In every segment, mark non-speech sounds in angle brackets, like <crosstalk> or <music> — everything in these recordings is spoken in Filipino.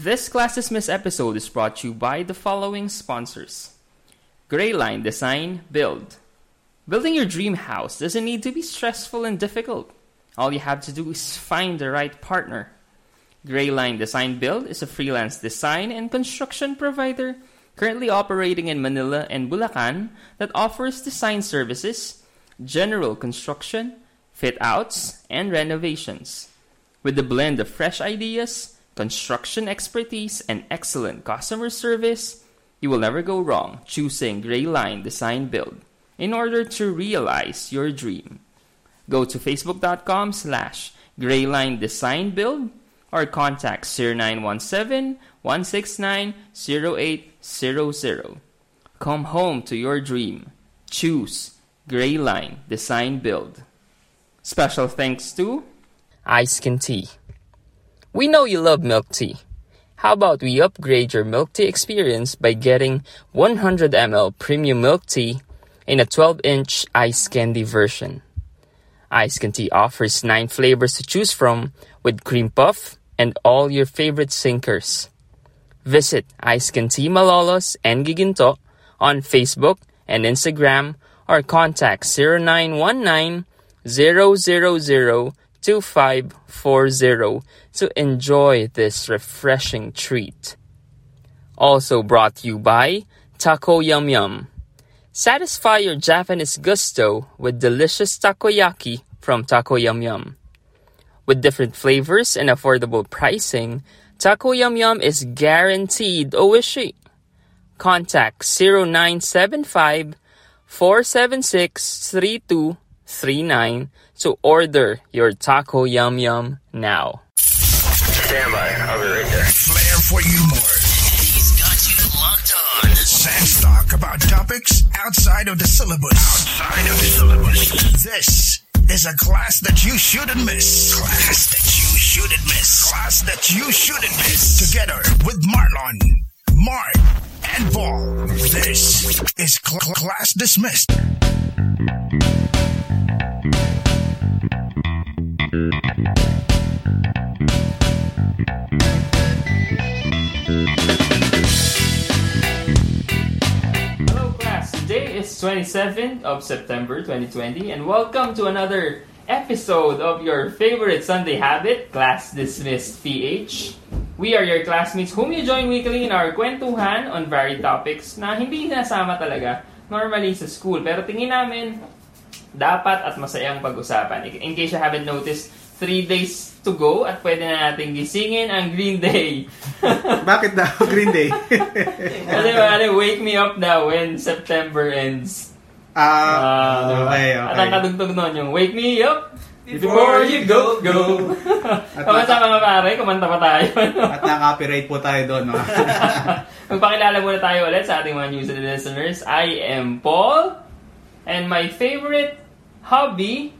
This Class episode is brought to you by the following sponsors Grayline Design Build. Building your dream house doesn't need to be stressful and difficult. All you have to do is find the right partner. Grayline Design Build is a freelance design and construction provider currently operating in Manila and Bulacan that offers design services, general construction, fit outs, and renovations. With a blend of fresh ideas, construction expertise, and excellent customer service, you will never go wrong choosing Greyline Design Build in order to realize your dream. Go to facebook.com slash Greyline Design Build or contact 0917-169-0800. Come home to your dream. Choose Greyline Design Build. Special thanks to Ice Tea. We know you love milk tea. How about we upgrade your milk tea experience by getting 100 ml premium milk tea in a 12 inch ice candy version? Ice Candy offers 9 flavors to choose from with cream puff and all your favorite sinkers. Visit Ice Candy Malolos and Giginto on Facebook and Instagram or contact 0919 000 2540 to enjoy this refreshing treat. Also brought to you by Taco Yum Yum. Satisfy your Japanese gusto with delicious takoyaki from Taco Yum Yum. With different flavors and affordable pricing, Taco Yum Yum is guaranteed oishi. Contact 0975 476 3239 to order your Taco Yum Yum now. Stand by. I'll be right there. Flair for you more. He's got you locked on. Sans talk about topics outside of the syllabus. Outside of the syllabus. This is a class that you shouldn't miss. Class that you shouldn't miss. Class that you shouldn't miss. Together with Marlon, Mark, and Paul. This is cl- cl- class dismissed. Today is 27th of September 2020, and welcome to another episode of your favorite Sunday habit, Class Dismissed PH. We are your classmates whom you join weekly in our kwentuhan on varied topics na hindi nasama talaga normally sa school. Pero tingin namin, dapat at masayang pag-usapan. In case you haven't noticed, three days to go at pwede na natin gisingin ang Green Day. <laughs> Bakit daw Green Day? <laughs> Kasi ano, wake me up now when September ends. Ah, Ah, diba? okay, At okay. ang kadugtog nun yung Wake Me Up Before You Go Go. <laughs> Kamusta mga pare? Kumanta pa tayo. At na-copyright po tayo doon. No? Magpakilala muna tayo ulit sa ating mga news and listeners. I am Paul. And my favorite hobby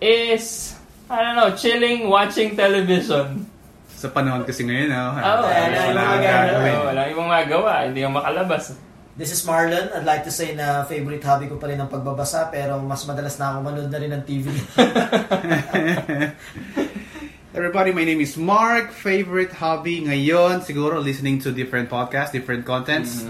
is, I don't know, chilling, watching television. Sa panahon kasi ngayon, no? Oh, wala kang gagawin. Wala ibang magawa. Hindi yung makalabas. This is Marlon. I'd like to say na favorite hobby ko pa rin ang pagbabasa pero mas madalas na ako manood na rin ng TV. <laughs> Everybody, my name is Mark. Favorite hobby ngayon, siguro listening to different podcasts, different contents.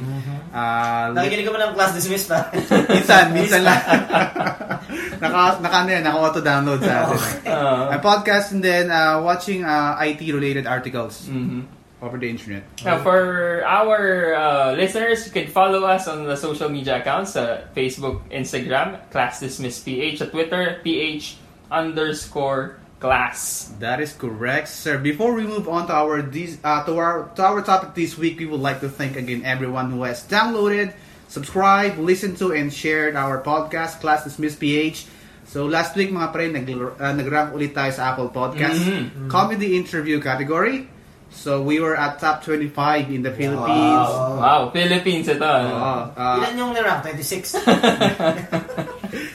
Ah, li- Nakikinig ka ba ng class dismissed pa? <laughs> minsan, minsan lang. <laughs> naka, naka, ano yan, naka-auto-download sa atin. Uh, podcast and then uh, watching uh, IT-related articles mhm. over the internet. Now, for our uh, listeners, you can follow us on the social media accounts, uh, Facebook, Instagram, Class Dismiss PH, at Twitter, PH underscore class. That is correct, sir. Before we move on to our these uh, to our to our topic this week, we would like to thank again everyone who has downloaded, subscribed, listened to, and shared our podcast, Class Dismiss PH. So last week mga pre, nag, uh, nag-rank ulit tayo sa Apple Podcast Mhm. comedy interview category. So we were at top 25 in the Philippines. Wow. Wow, Philippines ito. ano? Oo, uh, Ilan yung nirank? 26?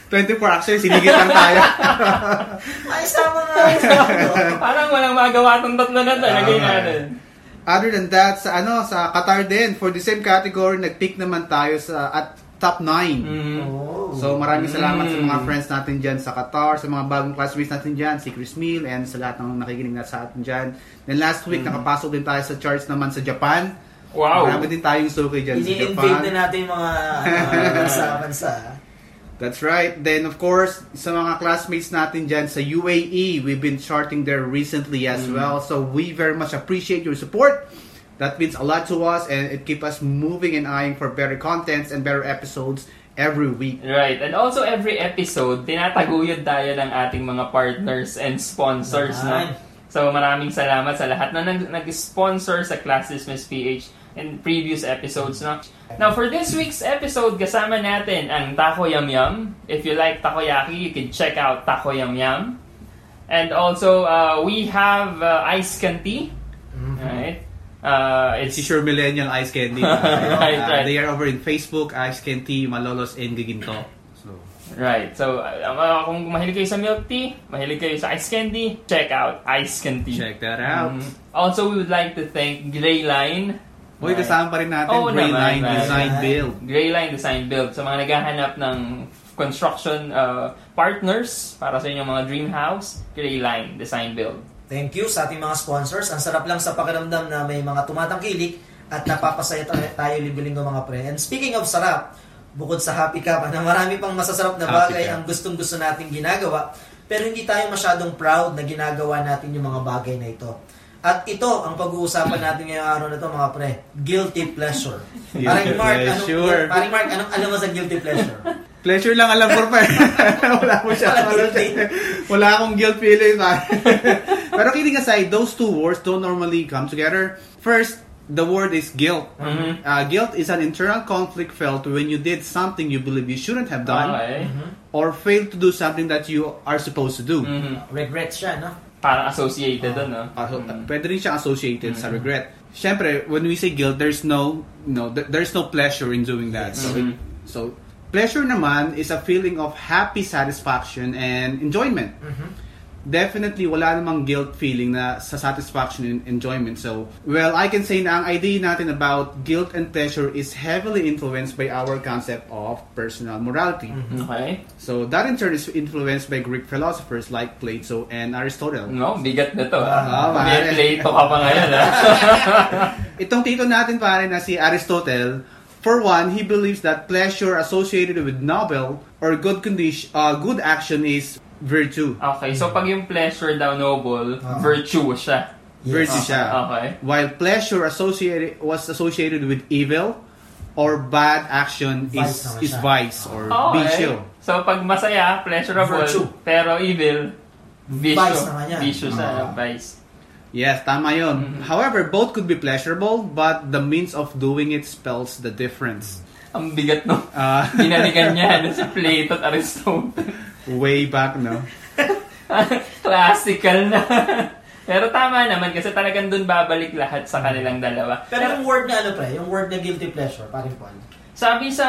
24 actually, sinigit lang tayo. <laughs> Ay, sama nga. Parang walang magawa itong tatlo na to. Lagay Ah. natin. Other than that, sa ano, sa Qatar din, for the same category, nag-pick naman tayo sa at top 9. Oh. So maraming salamat sa Mm. mga friends natin dyan sa Qatar, sa mga bagong classmates natin dyan, si Chris Mill, and sa lahat ng nakikinig na sa atin dyan. Then last week, Mm. nakapasok din tayo sa charts naman sa Japan. Wow! Marami din tayong suki dyan sa Ini-invade na Japan. natin yung mga <laughs> ano, bansa-bansa. That's right. Then of course, sa mga classmates natin dyan sa UAE, we've been charting there recently as well. So we very much appreciate your support. That means a lot to us and it keeps us moving and eyeing for better contents and better episodes every week. Right. And also every episode, tinataguyod tayo ng ating mga partners and sponsors. Yan. No? So maraming salamat sa lahat na nag- nag-sponsor sa Class Dismiss PH in previous episodes. No? Now for this week's episode, kasama natin ang Taco Yum Yum. If you like takoyaki, you can check out Taco Yum Yum. And also, uh, we have uh, Ice Canty. Right? Uh, it's is your millennial ice candy. <laughs> Right, Uh, right. They are over in Facebook, Ice Candy, Malolos, and Giginto. So, Right. So, uh, uh, kung mahilig kayo sa milk tea, mahilig kayo sa ice candy, check out Ice Candy. check that out. Mhm. Also, we would like to thank Gray Line. Uy, kasama pa rin natin, Oo Gray naman, Line right. Design. Build. Gray Line Design Build. Sa mga naghahanap ng construction uh, partners para sa inyong mga dream house, Gray Line Design Build. Thank you sa ating mga sponsors. Ang sarap lang sa pakiramdam na may mga tumatangkilik at napapasaya tayo, tayo linggo-linggo mga pre. And speaking of sarap, bukod sa Happy Cup, <laughs> na marami pang masasarap na bagay ang gustong-gusto nating ginagawa, pero hindi tayo masyadong proud na ginagawa natin yung mga bagay na ito. At ito ang pag-uusapan natin ngayong araw na to mga pre, guilty pleasure. Guilty Paring Mark, pleasure. anong, paring Mark, anong alam mo sa guilty pleasure? <laughs> Pleasure lang alam ko pa. <laughs> Wala ko siya. Wala Wala, akong guilt feeling. <laughs> Pero kidding aside, those two words don't normally come together. First, the word is guilt. Mhm. Uh, guilt is an internal conflict felt when you did something you believe you shouldn't have done Okay. or failed to do something that you are supposed to do. Mhm. Regret siya, no? Parang associated doon, no? Uh, so, Mhm. Pwede rin siya associated sa regret. Siyempre, when we say guilt, there's no, no, th- there's no pleasure in doing that. So, Mhm. so pleasure naman is a feeling of happy satisfaction and enjoyment. Definitely, wala namang guilt feeling na sa satisfaction and enjoyment. So, well, I can say na ang idea natin about guilt and pleasure is heavily influenced by our concept of personal morality. Okay. So, that in turn is influenced by Greek philosophers like Plato and Aristotle. No, bigat na to. Ah, pare. Plato ka pa ngayon, ah. <laughs> Itong tito natin pare na si Aristotle, for one, he believes that pleasure associated with noble or good condition, uh, good action is virtue. Okay, so pag yung pleasure daw noble, Ah. virtue siya. Virtue siya. Okay. While pleasure associated was associated with evil or bad action Vice is is siya. vice or Okay. bisyo. So pag masaya, pleasurable, Virtue. pero evil, visyo. Vice naman yan. Sa Ah. vice. Yes, tama yun. Mm-hmm. However, both could be pleasurable, but the means of doing it spells the difference. Ang bigat no. Uh, <laughs> Binalikan niya ano, si Plato at Aristotle. Way back, no? <laughs> Classical na. <laughs> pero tama naman kasi talagang dun babalik lahat sa kanilang dalawa. Pero yung word na ano pre, yung word na guilty pleasure, paring Paul. Sabi sa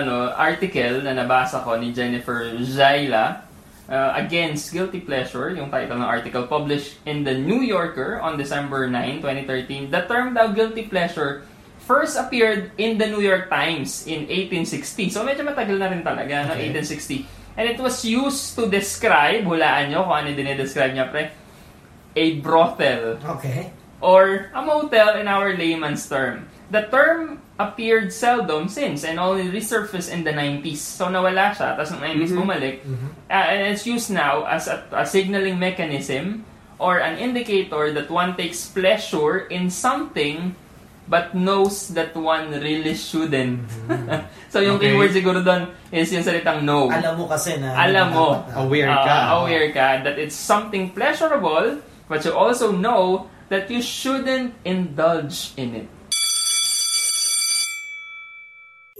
ano article na nabasa ko ni Jennifer Zaila uh, against guilty pleasure, yung title ng article published in the New Yorker on December 9, 2013. The term daw guilty pleasure first appeared in the New York Times in 1860. So medyo matagal na rin talaga, no? Okay. 1860. And it was used to describe, hulaan nyo kung ano yung dinidescribe niya, pre, a brothel Okay. or a motel in our layman's term. The term appeared seldom since and only resurfaced in the 90s. So nawala siya, tapos ng 90s bumalik. Uh, and it's used now as a, a signaling mechanism or an indicator that one takes pleasure in something but knows that one really shouldn't. <laughs> so yung Okay. keyword siguro doon is yung salitang no. Alam mo kasi na Alam mo. ah, Aware Uh, ka. aware ka that it's something pleasurable, but you also know that you shouldn't indulge in it.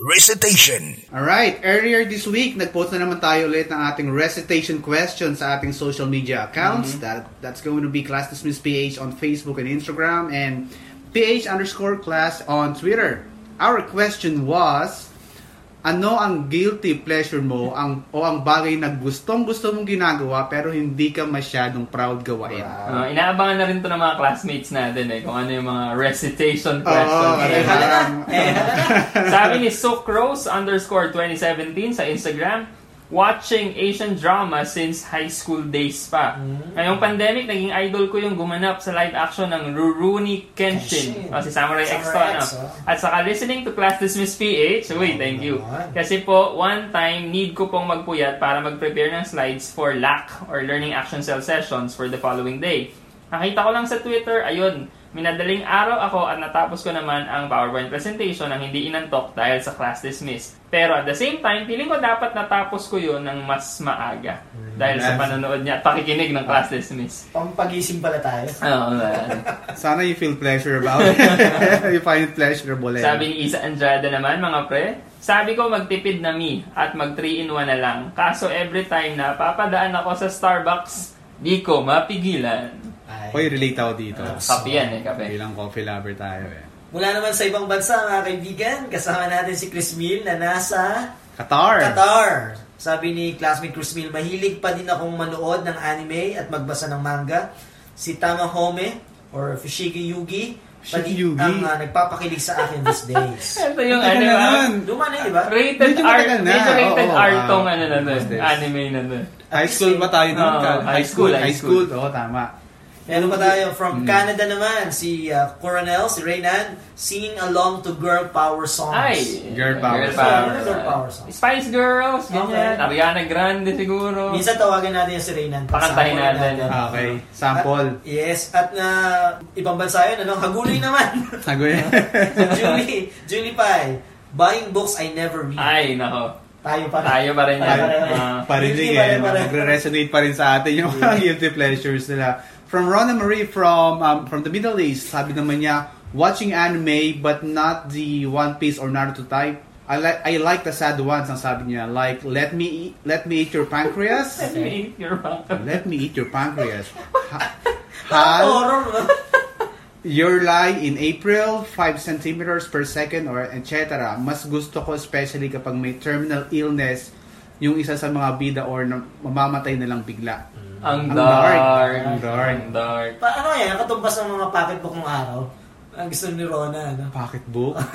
Recitation. Alright, earlier this week, nag-post na naman tayo ulit ng ating recitation question sa ating social media accounts. That That's going to be Class Dismiss PH on Facebook and Instagram and PH underscore class on Twitter. Our question was, ano ang guilty pleasure mo ang o ang bagay na gustong gusto mong ginagawa pero hindi ka masyadong proud gawain? Uh, inaabangan na rin to ng mga classmates natin eh, kung ano yung mga recitation questions. ano Eh. Eh. Sabi ni Sucrose underscore 2017 sa Instagram, watching Asian drama since high school days pa. Hmm. Ngayong pandemic, naging idol ko yung gumanap sa live action ng Rurouni Kenshin. Kenshin. O, si Samurai, X to, Samurai ano? Oh. At saka listening to Class Dismiss PH. Uy, thank you. naman. Kasi po, one time, need ko pong magpuyat para mag-prepare ng slides for LAC or Learning Action Cell Sessions for the following day. Nakita ko lang sa Twitter, ayun, minadaling araw ako at natapos ko naman ang PowerPoint presentation ng hindi inantok dahil sa class dismiss. Pero at the same time, feeling ko dapat natapos ko yun ng mas maaga. Dahil sa panonood niya at pakikinig ng class dismiss. Pampagising pala tayo. <laughs> Oo, man. Sana you feel pleasure about it. <laughs> you find it pleasurable. eh. Sabi ni Isa Andrada naman, mga pre, sabi ko magtipid na mi at mag 3-in-1 na lang. Kaso every time na papadaan ako sa Starbucks, di ko mapigilan. Hoy, relate ako dito. Kape yan eh, kape. Bilang coffee lover tayo eh. Mula naman sa ibang bansa, mga kaibigan, kasama natin si Chris Mill na nasa Qatar. Qatar. Sabi ni classmate Chris Mill, mahilig pa din akong manood ng anime at magbasa ng manga. Si Tama Home or Fushigi Yugi, pati Fushigi Yugi. ang ah, nagpapakilig sa akin these days. <laughs> Ito yung ano, na ah. Luma na, di ba? rated Medyo R, medyo rated Oo, R ah, tong ano na nun, anime na nun. High school ba tayo nun? High school, high High school. Oo, tama. Meron pa tayo Mm. from Canada naman, si ah, Coronel, si Reynan, singing along to girl power songs. Ay, Girl power. power. Girl power song. Spice Girls, ganyan. Okay. Ariana Grande siguro. Minsan tawagan natin yung si Reynan. Pakantahin natin. Okay. Sample. At- yes, at na ibang bansa yun, ano, hagulay naman. <laughs> Sagoy. <laughs> Julie, Julie Pai, buying books I never read. Ay, nako. Tayo pa rin. Tayo pa rin yan. Tayo pa rin. Ah. Pa eh. rin, pa rin. Nagre-resonate pa rin sa atin yung mga guilty pleasures nila. From Rona Marie from um, from the Middle East, sabi naman niya, watching anime but not the One Piece or Naruto type. I like I like the sad ones ang sabi niya. Like let me eat, let me eat your pancreas. Let me eat your mouth. let me eat your pancreas. Ha- <laughs> Hal, your lie in April, 5 centimeters per second or etc. Mas gusto ko especially kapag may terminal illness yung isa sa mga bida or na, mamamatay na lang bigla. Ang Ang dark. dark. Ang dark. Ang dark. Pa, ano yan, katumbas ng mga pocketbook ng araw. Ang gusto ni Rona, ano? Pocketbook? <laughs>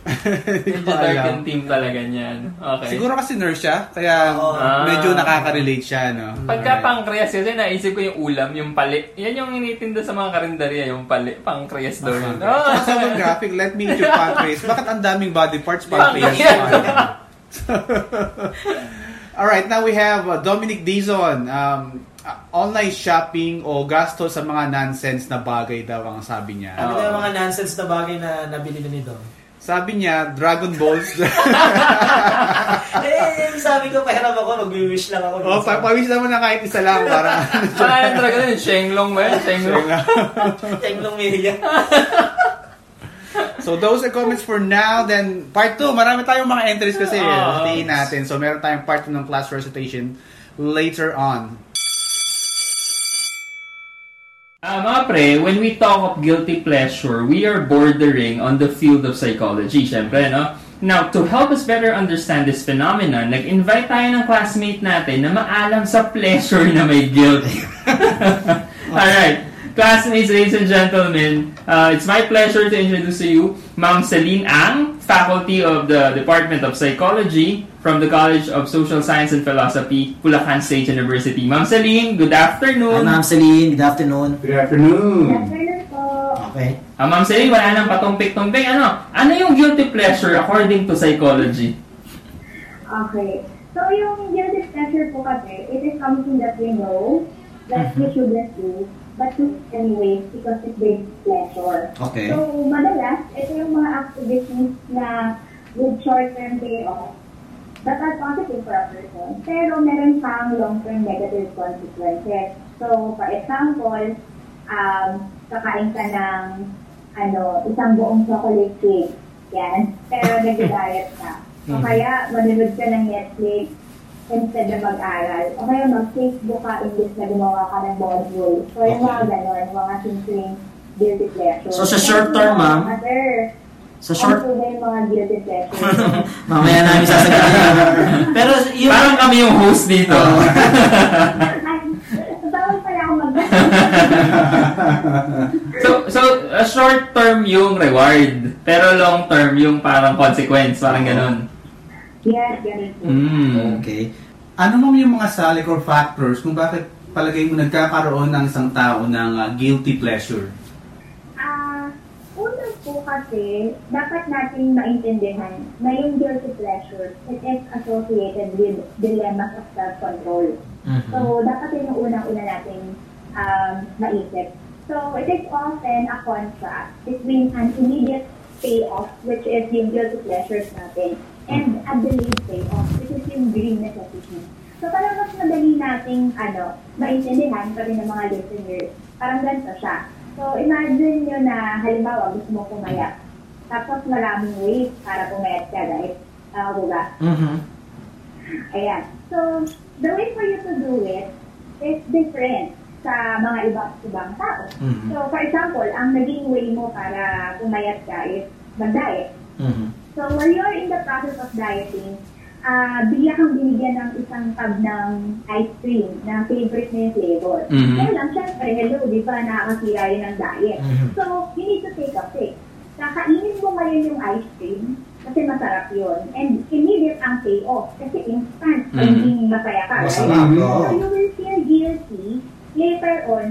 Ko dark alam. yung team talaga niyan. Okay. Siguro kasi nurse siya, kaya Oo. medyo Ah. nakaka-relate siya, no? Pagka pancreas kasi naisip ko yung ulam, yung pali. Yan yung initinda sa mga karinderya, yung pali. Pancreas daw yun. Ah. Ah. Sobrang graphic, let me eat your pancreas. Bakit ang daming body parts Pancreas. pancreas? <laughs> Alright, now we have uh, Dominic Dizon. Um, uh, online shopping o gasto sa mga nonsense na bagay daw ang sabi niya. Ano yung mga nonsense na bagay na nabili na nito? Sabi niya, Dragon Balls. <laughs> eh, sabi ko, pahiram ako, mag-wish lang ako. oh, pa pawis naman na kahit isa lang para <laughs> Pangalan talaga nun, Shenglong ba yun? Shenglong. Tenglong <laughs> Melia. So those are comments for now. Then part 2, marami tayong mga entries kasi. Ah. Stay natin. So meron tayong part 2 ng class recitation later on. Ah, mga pre, when we talk of guilty pleasure, we are bordering on the field of psychology, syempre, no? Now, to help us better understand this phenomenon, nag-invite tayo ng classmate natin na maalam sa pleasure na may guilt. <laughs> Alright, classmates, ladies and gentlemen, uh, it's my pleasure to introduce to you Ma'am Celine Ang, Faculty of the Department of Psychology from the College of Social Science and Philosophy, Bulacan State University. Ma'am Celine, good Hi, afternoon. Ma'am Celine. Good afternoon. Good afternoon. Afternoon po. Okay. Ah, Ma'am Celine, wala nang patumpik-tumpik. Ano? Ano yung guilty pleasure according to psychology? Okay. So, yung guilty pleasure po kasi, it is something that we know that we shouldn't do, but do anyways because it brings pleasure. Okay. So, madalas, ito yung mga activities na with short-term payoff that are positive for a person, pero meron pang long-term negative consequences. So, for example, um, kakain ka ng ano, isang buong chocolate cake. Yan. Pero nag-diet ka. O kaya, manonood ka ng Netflix instead na mag-aral. O kaya mag-Facebook ka imbis na gumawa ka ng module. So, yung mga ganon, mga simpleng guilty pleasure. So, sa short term, ma'am? Other Sa short, Ano ba yung mga guilty pleasures? <laughs> mamaya namin sasabihin. <laughs> Pero yung... Parang kami yung host dito. <laughs> So, so a short term yung reward, pero long term yung parang consequence, parang ganun. Yes, ganun po. Mm. Okay. Ano mo yung mga salik or factors kung bakit palagay mo nagkakaroon ng isang tao ng ah, guilty pleasure? Ah, una po kasi, dapat natin maintindihan na yung guilty pleasure, it is associated with dilemmas of self-control. Mhm. So, dapat yun yung unang-una natin um, maisip. So, it is often a contrast between an immediate payoff, which is yung guilty pleasures natin, and a delayed payoff, which is yung dream necessity. So, parang mas madali nating ano, maintindihan pa rin ng mga listeners. Parang ganito siya. So, imagine nyo na, halimbawa, gusto mo pumayat. Tapos maraming ways para pumayat ka, right? Uh, diba? Mhm. Ayan. So, the way for you to do it is different sa mga ibang ibang tao. Mhm. So, for example, ang naging way mo para pumayat ka is mag-diet. Mhm. So, while you're in the process of dieting, ah bigla kang binigyan ng isang tub ng ice cream na favorite mo yung flavor. Mhm. Kaya lang, syempre, hello, di ba, nakakasira yun ng diet. Mhm. So, you need to take a break. Kakainin mo ngayon yung ice cream kasi masarap yun. And immediate ang payoff kasi instant Mhm. pagiging masaya ka, right? Masarap, oo. So, you will feel guilty later on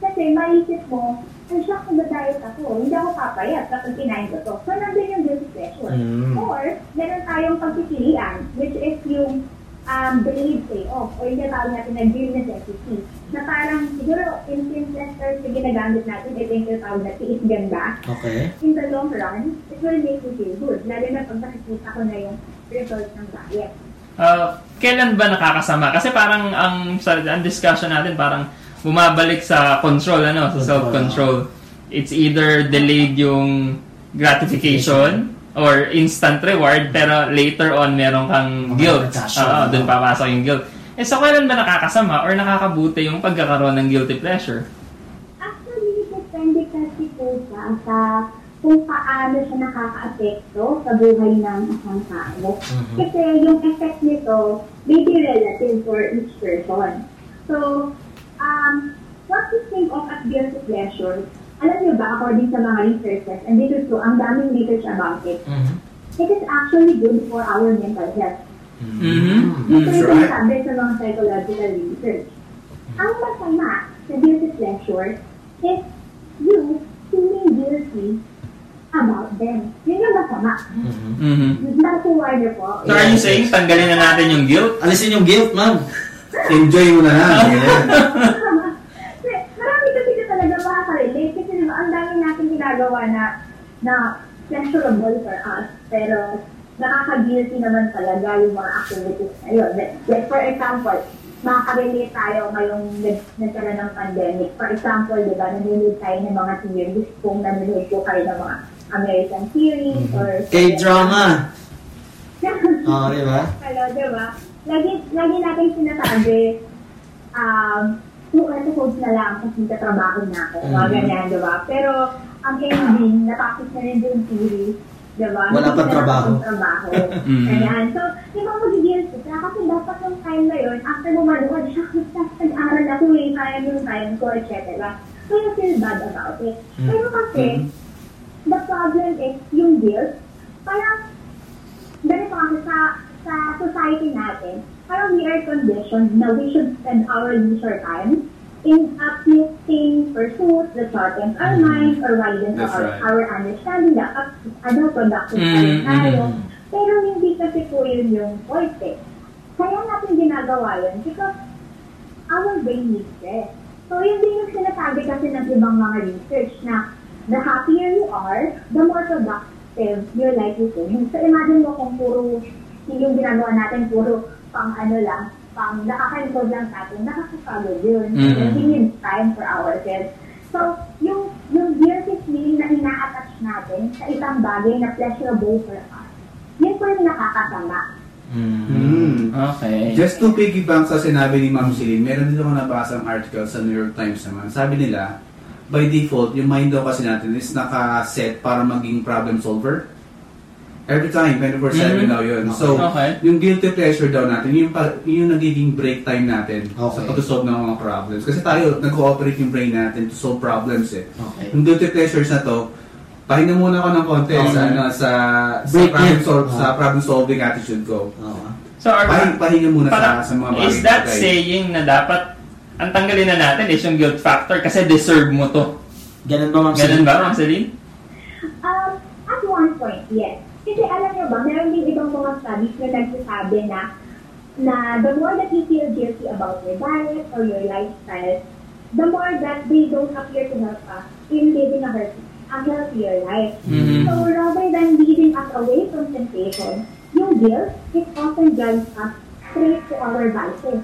kasi maisip mo, ay, siya kung diet ako, hindi ako papayat kapag kinain ko to. So, nandun yung guilty pleasure. Mm. Or, meron tayong pagpipilian, which is yung um, delayed payoff, or yung tawag natin na dream necessity. Na parang, siguro, in terms na ginagamit natin, ito yung tinatawag na tiis ganda. Okay. In the long run, it will make you feel good. Lalo na pag nakikita ko na yung result ng diet. Uh, kailan ba nakakasama? Kasi parang ang sa ang discussion natin parang bumabalik sa control ano, sa self-control. It's either delayed yung gratification or instant reward pero later on meron kang Mga guilt. Oo, doon papasok yung guilt. Eh so kailan ba nakakasama or nakakabuti yung pagkakaroon ng guilty pleasure? Actually, depende kasi po siya sa kung paano siya nakaka-apekto sa buhay ng isang tao. Mhm. Kasi yung effect nito may be relative for each person. So, um, what to think of as guilty pleasure, alam niyo ba, according sa mga researchers, and this is true, ang daming research about it, Mhm. it is actually good for our mental health. Mhm. Dito Mm, yung right. sabi sa mga psychological research. Ang masama sa guilty pleasure is you feeling guilty about them. Yun yung masama. Mhm. Mhm. Nakuha niyo po. So are you saying tanggalin na natin yung guilt? Alisin yung guilt, ma'am. Enjoy mo na lang. Ayan. Marami kasi ka talaga makaka-relate kasi diba, ang dami natin ginagawa na na pleasurable for us. Pero nakaka-guilty naman talaga yung mga activities na yun. Like, for example, makaka-relate tayo ngayong nag- nagkaroon ng pandemic. For example, di ba, nanonood tayo ng mga series kung nanonood po kayo ng mga American series or... K-drama. <laughs> Oo, di ba? Hello, di ba? Lagi, lagi natin sinasabi, um, two episodes na lang kasi katrabaho na ako. Mga Mhm. ganyan, di ba? Pero, ang ending, natapos na rin yung series. Di ba? Wala na trabaho. trabaho. <laughs> Ayan. So, di ba mag-guilty ka? Kasi dapat yung time na yun, after mo manood, siya, <laughs> nag-aral ako eh, sayang yung time ko, etc. So, you feel bad about it. Mhm. Pero kasi, the problem is, yung guilt, parang ganito kasi sa, sa society natin, parang we are conditioned na we should spend our leisure time in uplifting pursuits that sharpens our mind or widens That's our, right. our understanding na up, ano, productive pa rin Mm, tayo. Pero hindi kasi po yun yung point eh. Kaya natin ginagawa yun because our brain needs rest. So yun din yung sinasabi kasi ng ibang mga research na the happier you are, the more productive you're likely to be. So imagine mo kung puro yung ginagawa natin, puro pang ano lang, pang nakaka-improve lang sa atin, nakakapagod yun. Mhm. So, we need time for ourselves. So, yung, yung guilty feeling na ina-attach natin sa isang bagay na pleasurable for us, yun po yung nakakasama. Mhm. Mm. Okay. Just to piggyback sa sinabi ni Ma'am Celine, meron din ako nabasa ang article sa New York Times naman. Sabi nila, by default, yung mind daw kasi natin is naka-set para maging problem solver. Every time, 24-7 Mhm. daw yun. So, Okay. yung guilty pleasure daw natin, yung, pa, yung nagiging break time natin sa Okay. pag-solve ng mga problems. Kasi tayo, nag-cooperate yung brain natin to solve problems eh. Okay. Yung guilty pleasures na to, pahinga muna ako ng konti Okay. sa, ano, sa, sa, Break problem, it. solve, Ah. sa problem solving attitude ko. Oo. So, are, Pahinga, pahinga muna parang, sa, sa mga bagay. is that saying na dapat ang tanggalin na natin is yung guilt factor kasi deserve mo to. Ganun ba, Ma'am Ganun ba, Ma'am Celine? Um, at one point, yes. Kasi alam niyo ba, meron din ibang mga studies na nagsasabi na na the more that you feel guilty about your diet or your lifestyle, the more that they don't appear to help us in living a healthy, a healthier life. Mhm. So rather than leading us away from temptation, yung guilt, it often drives us straight to our vices.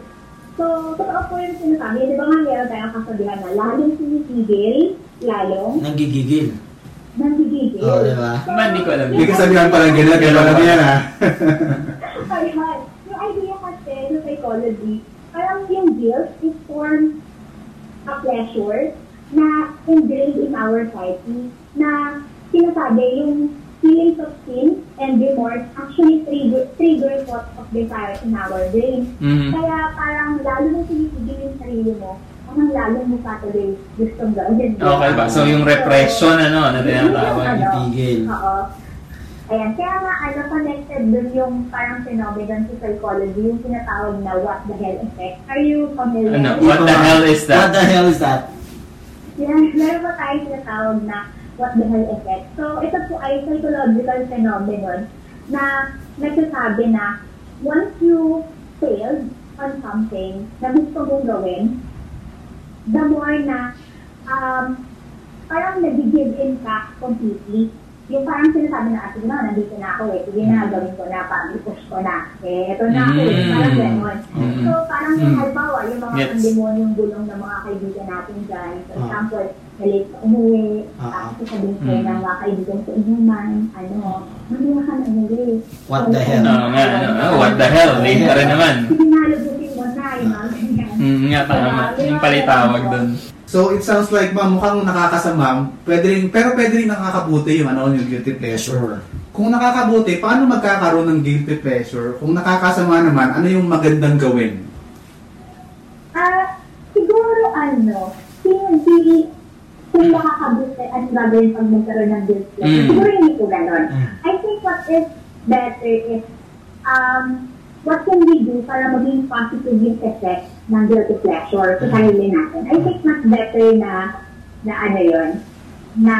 So, totoo po yung sinasabi. Di ba nga meron tayong kasabihan na lalong sinisigil, lalong Nanggigigil. Nanggigigil. Oo, di ba? Ba, hindi ko alam. Hindi ka sabihan pa lang ganun, ganun lang yan <laughs> ha. Ayun. Yung idea kasi sa psychology, parang yung guilt is form a pleasure na ingrained in our psyche na sinasabi yung feelings of sin and remorse actually trigger, trigger thoughts of desire in our brain. Mhm. Kaya parang lalo mo sinisigil yung sarili mo, parang lalo mo Saturday gustong gawin. Okay ba? So, yung repression, ano, na tinatawag. ano, Itigil. Oo. Ayan, kaya nga, ano, connected dun yung parang phenomenon sa psychology, yung tinatawag na what the hell effect. Are you familiar? Ano, what the hell is What that? the hell is that? Yan, meron pa tayo tinatawag na what the hell effect. So, ito po ay psychological phenomenon na nagsasabi na once you failed on something na gusto mong gawin, the more na um, parang nag-give in ka completely. Yung parang sinasabi na, sige na, nandito na ako eh. Sige na, gawin ko na, pag-push ko na. Eh, ito na ako eh. Mm. Parang gano'n. Mm. So, parang yung Mm. halimbawa, yung mga Yes. pandemonyong gulong ng mga kaibigan natin dyan. For Ah. example, nalit ka umuwi, Ah. tapos sasabihin sa'yo Mm. ng mga kaibigan sa inuman, ano, hindi ka na umuwi. What the hell? Oo nga, ano, oh, what the hell? Late ka rin naman. Sige na, lubutin mo na, yung mga. Mm, nga, tama. Yung palitawag dun. So it sounds like ma'am, mukhang nakakasama, pwede rin, pero pwede rin nakakabuti yung ano, yung guilty pleasure. Sure. Kung nakakabuti, paano magkakaroon ng guilty pleasure? Kung nakakasama naman, ano yung magandang gawin? Ah, siguro ano, hindi kung makakabuti at gagawin pag magkaroon ng guilt pleasure. Mm. Siguro hindi ko ganon. Mm. I think what is better is um, what can we do para maging positive yung effect ng guilty pleasure sa sarili natin. I think mas better na na ano yun, na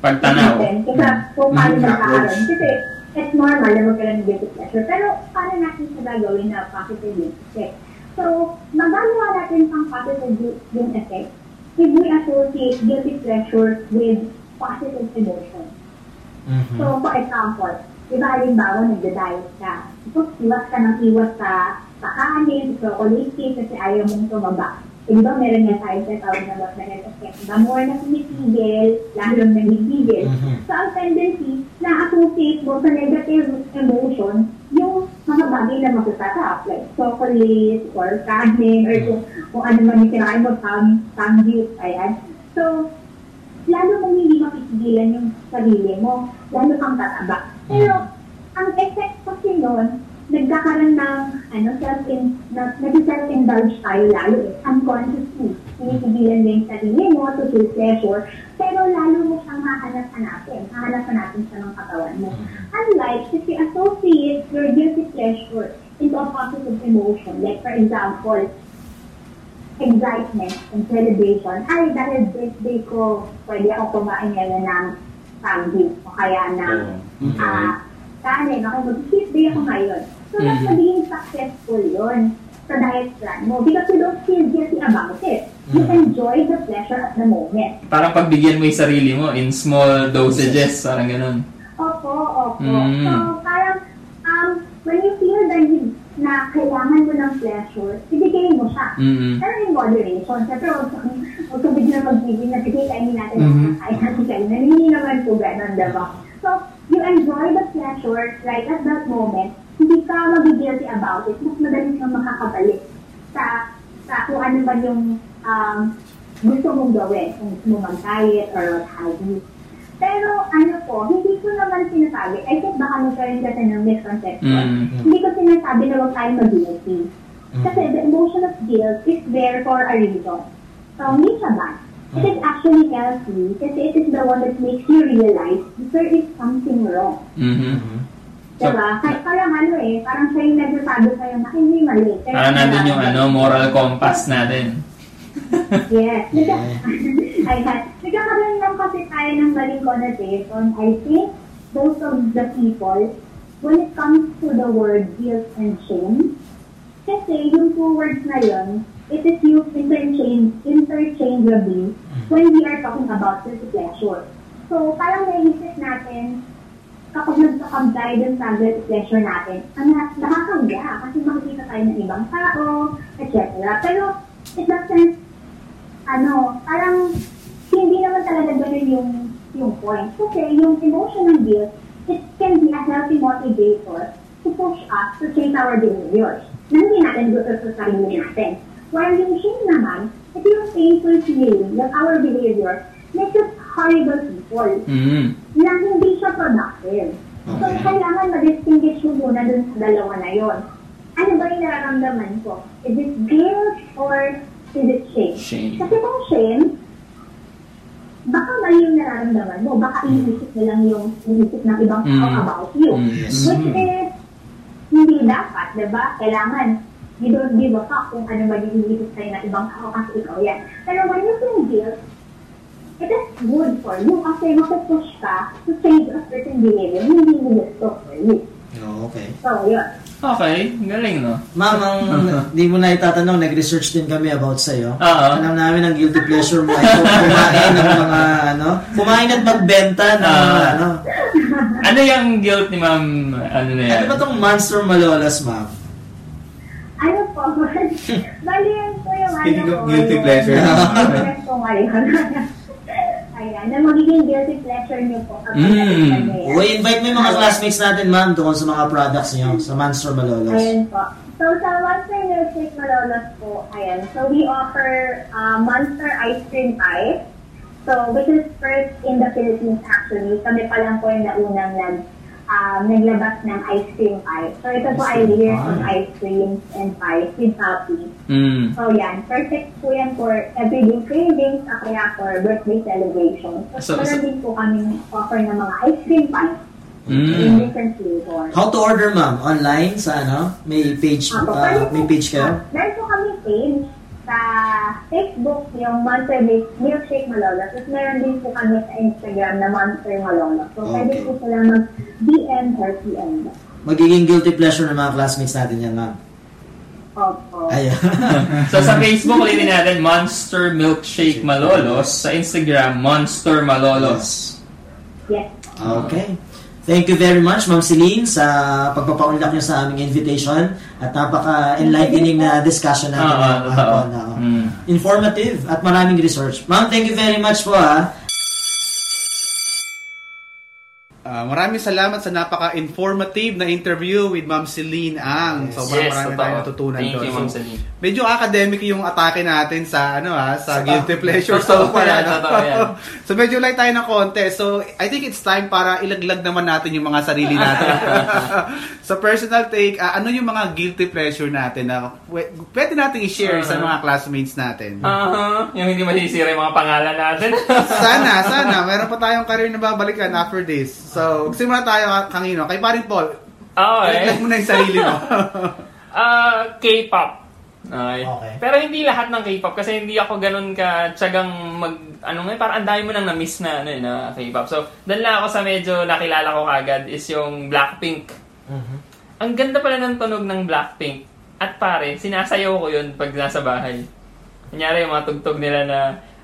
Pagtanaw. natin. Kasi kung paano Mm, magkakaroon. Kasi it's normal na magkaroon ng guilty pleasure. Pero paano natin siya gagawin na positive yung effect? So, magagawa natin pang positive yung- effect if we associate guilty pleasure with positive emotion. Mhm. So, for example, di ba halimbawa nagda-diet ka. Tapos iwas ka ng iwas sa, sa kanin, sa chocolate cake kasi ayaw mong tumaba. Di ba meron nga tayo sa tawag na health effect. The more na tumitigil, lalong nagigigil. Mhm. So, ang tendency na associate mo sa negative emotion yung mga bagay na masasarap, like chocolate or kanin or kung, kung ano man yung kinakain mo, pang, pang juice, ayan. So, lalo mong hindi mapipigilan yung sarili mo, lalo kang tataba. Pero, ang effect kasi nun, nagkakaroon ng ano, self-in, na, nag-self-indulge tayo lalo eh, unconsciously. Pinipigilan mo yung sarili mo to feel pleasure, pero lalo mo siyang hahanap-hanapin, hahanap-hanapin siya ng katawan mo. Unlike if you associate your guilty pleasure into a positive emotion, like for example, excitement and celebration. Ay, dahil birthday ko, pwede ako kumain ngayon ng sandwich o kaya ng Okay. ah kanin. Ako mag-cheat day ako ngayon. So, mas Mhm. magiging successful yun sa diet plan mo because you don't feel guilty about it. You Mhm. enjoy the pleasure at the moment. Parang pagbigyan mo yung sarili mo in small dosages, parang ganun. Opo, opo. Mm. So, parang, um, when you feel the need na kailangan mo ng pleasure, ibigay mo siya. Mm-mm. Pero in moderation. Siyempre, huwag kang huwag kang bigla mag-giving na sige, kainin natin Mhm. ang kakain natin kainin. Hindi naman po ganun, diba? You enjoy the pleasure right at that moment. Hindi ka mag-guilty about it. Mas madali kang makakabalik sa, sa kung ano ba yung um, gusto mong gawin. Kung gusto mo mag-diet or what have you. Pero ano po, hindi ko naman sinasabi, I think baka magkaroon kasi ng misconception. Mm. Hindi ko sinasabi na huwag tayong mag-guilty. Kasi the emotion of guilt is there for a reason. So, siya bad. It is actually healthy kasi it is the one that makes you realize that there is something wrong. Mhm. So, Diba? Kaya parang ano eh, parang siya yung nagsasabi sa'yo na hindi mali. Pero parang nandun yung ano, moral compass natin. Yes. <laughs> <laughs> Ayan. Nagkakaroon lang kasi tayo ng maling connotation. I think most of the people, when it comes to the word guilt and shame, kasi yung two words na yun, it is used interchange, interchangeably when we are talking about guilty pleasure. So, parang naisip natin, kapag nagkakabay dun sa guilty pleasure natin, ang na- nakakangga kasi makikita tayo ng ibang tao, etc. Pero, it doesn't, ano, parang hindi naman talaga ganun yung, yung point. Kasi yung emotion ng guilt, it can be a healthy motivator to push us to change our behaviors. Na hindi natin gusto sa sarili natin. While yung shame naman, ito yung painful feeling that our behavior makes us horrible people Mm. na hindi siya productive. So, Okay. kailangan ma-distinguish mo muna dun sa dalawa na yon. Ano ba yung nararamdaman ko? Is it guilt or is it shame? Shame. Kasi kung shame, baka mali yung nararamdaman mo. Baka iniisip mo lang yung iniisip ng ibang tao Mm. about you. Mm. Which is, hindi dapat, di ba? Kailangan, you don't give a fuck kung ano ba yung iniisip sa'yo ng ibang tao kasi ikaw yan. Pero when you feel guilt, it is good for you kasi mapupush ka to change a certain behavior hindi mo gusto for you. Oh, okay. So, yun. Okay, galing no? Ma'am, ang <laughs> di mo na itatanong, nag-research din kami about sa'yo. Oo. Alam namin ang guilty pleasure mo ay kumain ng mga ano, kumain at magbenta ng Ah. mga ano. Ano yung guilt ni ma'am, ano na yan? Ano ba tong monster malolas, ma'am? Ano po? <laughs> Bali yan po yung ano Speaking of guilty pleasure. yung ko ngayon. <laughs> Ayan, na magiging guilty pleasure niyo po. Mm. O, invite mo yung mga classmates natin, ma'am, tungkol sa mga products niyo, sa Monster Malolos. Ayan po. So, sa Monster Milkshake Malolos po, ayan. So, we offer uh, Monster Ice Cream Pie. So, which is first in the Philippines actually. Kami pa lang po yung naunang nag, um, naglabas ng ice cream pie. So, ito po ay cream layers of ice creams and pies with toppings. Mm. So, yan. Perfect po yan for everyday cravings o kaya for birthday celebrations. So- So, meron so- din po kami offer ng mga ice cream pies in Mm. different flavors. How to order, ma'am? Online sa ano? May page, Ako, uh, pwede may page kayo? ah, Meron po kami page sa Facebook, yung Monster Milk- Milkshake Malolo. Tapos meron din po kami sa Instagram na Monster Malolo. So, pwede Okay. po sila mag-DM or PM. Magiging guilty pleasure ng mga classmates natin yan, ma'am. Opo. Ayan. <laughs> So sa Facebook, ulitin natin, Monster Milkshake Malolos. Sa Instagram, Monster Malolos. Yes. Okay. Thank you very much, Ma'am Celine, sa pagpapaunlak niyo sa aming invitation at napaka-enlightening na discussion natin Oo, ngayong totoo. hapon. Oo. Mm. Informative at maraming research. Ma'am, thank you very much po ha. Ah, maraming salamat sa napaka-informative na interview with Ma'am Celine Ang. Yes. Sobrang Yes, marami totoo. tayong natutunan Thank doon. you, Ma'am Celine. Medyo academic yung atake natin sa ano ah, sa Sa- guilty pleasure so <laughs> far. ano? <laughs> so medyo like tayo ng konti. So I think it's time para ilaglag naman natin yung mga sarili natin. <laughs> sa personal take, ah, ano yung mga guilty pleasure natin na pwe- pwede natin i-share sa Uh-huh. mga classmates natin? Aha, yung hindi masisira yung mga pangalan natin. sana, sana. Meron pa tayong career na babalikan after this. So, simula tayo kangino. Kay paring Paul, ilaglag eh. mo na yung sarili mo. Ah, K-pop. Okay. Okay. Pero hindi lahat ng K-pop kasi hindi ako ganun ka tiyagang mag ano nga parang ang dami mo nang na-miss na ano eh, na K-pop. So, doon lang ako sa medyo nakilala ko kagad is yung Blackpink. Ang ganda pala ng tunog ng Blackpink. At pare, sinasayaw ko yun pag nasa bahay. Kunyari yung mga tugtog nila na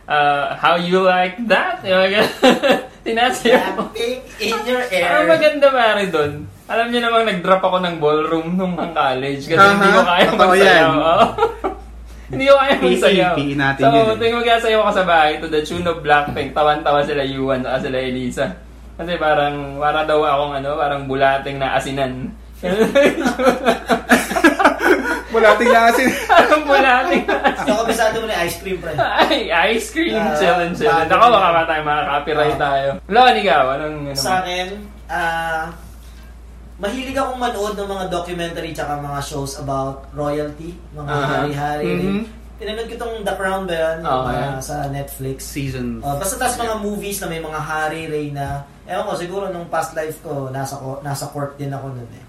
uh, How You Like That? Yung mga <laughs> sinasayaw ko. in your Ang maganda pare doon. Alam niyo namang nag-drop ako ng ballroom nung ang college kasi hindi ko kaya totoo magsayaw. yan. Oo. <laughs> hindi ko kaya magsayaw. PE natin so, yun eh. tuwing magsasayaw ako sa bahay to the tune of Blackpink, tawan-tawa sila Yuan at sila Elisa. Kasi parang, para daw akong ano, parang bulating na asinan. <laughs> Bulating na asin. <laughs> Anong bulating Ikaw kabisado mo na ice cream, pre. Ay, ice cream Ah, challenge challenge. Ako, baka ba tayo makaka-copyright Ah. tayo. Lon, ikaw, anong, ano Sa akin, ah, mahilig akong manood ng mga documentary tsaka mga shows about royalty, mga Aha. hari-hari. Mhm. Pinanood ko tong The Crown ba? Yung Okay. mga sa Netflix. Season. Oh, basta tas mga movies na may mga hari, reyna. Ewan ko, siguro nung past life ko, nasa ko- nasa court din ako nun eh.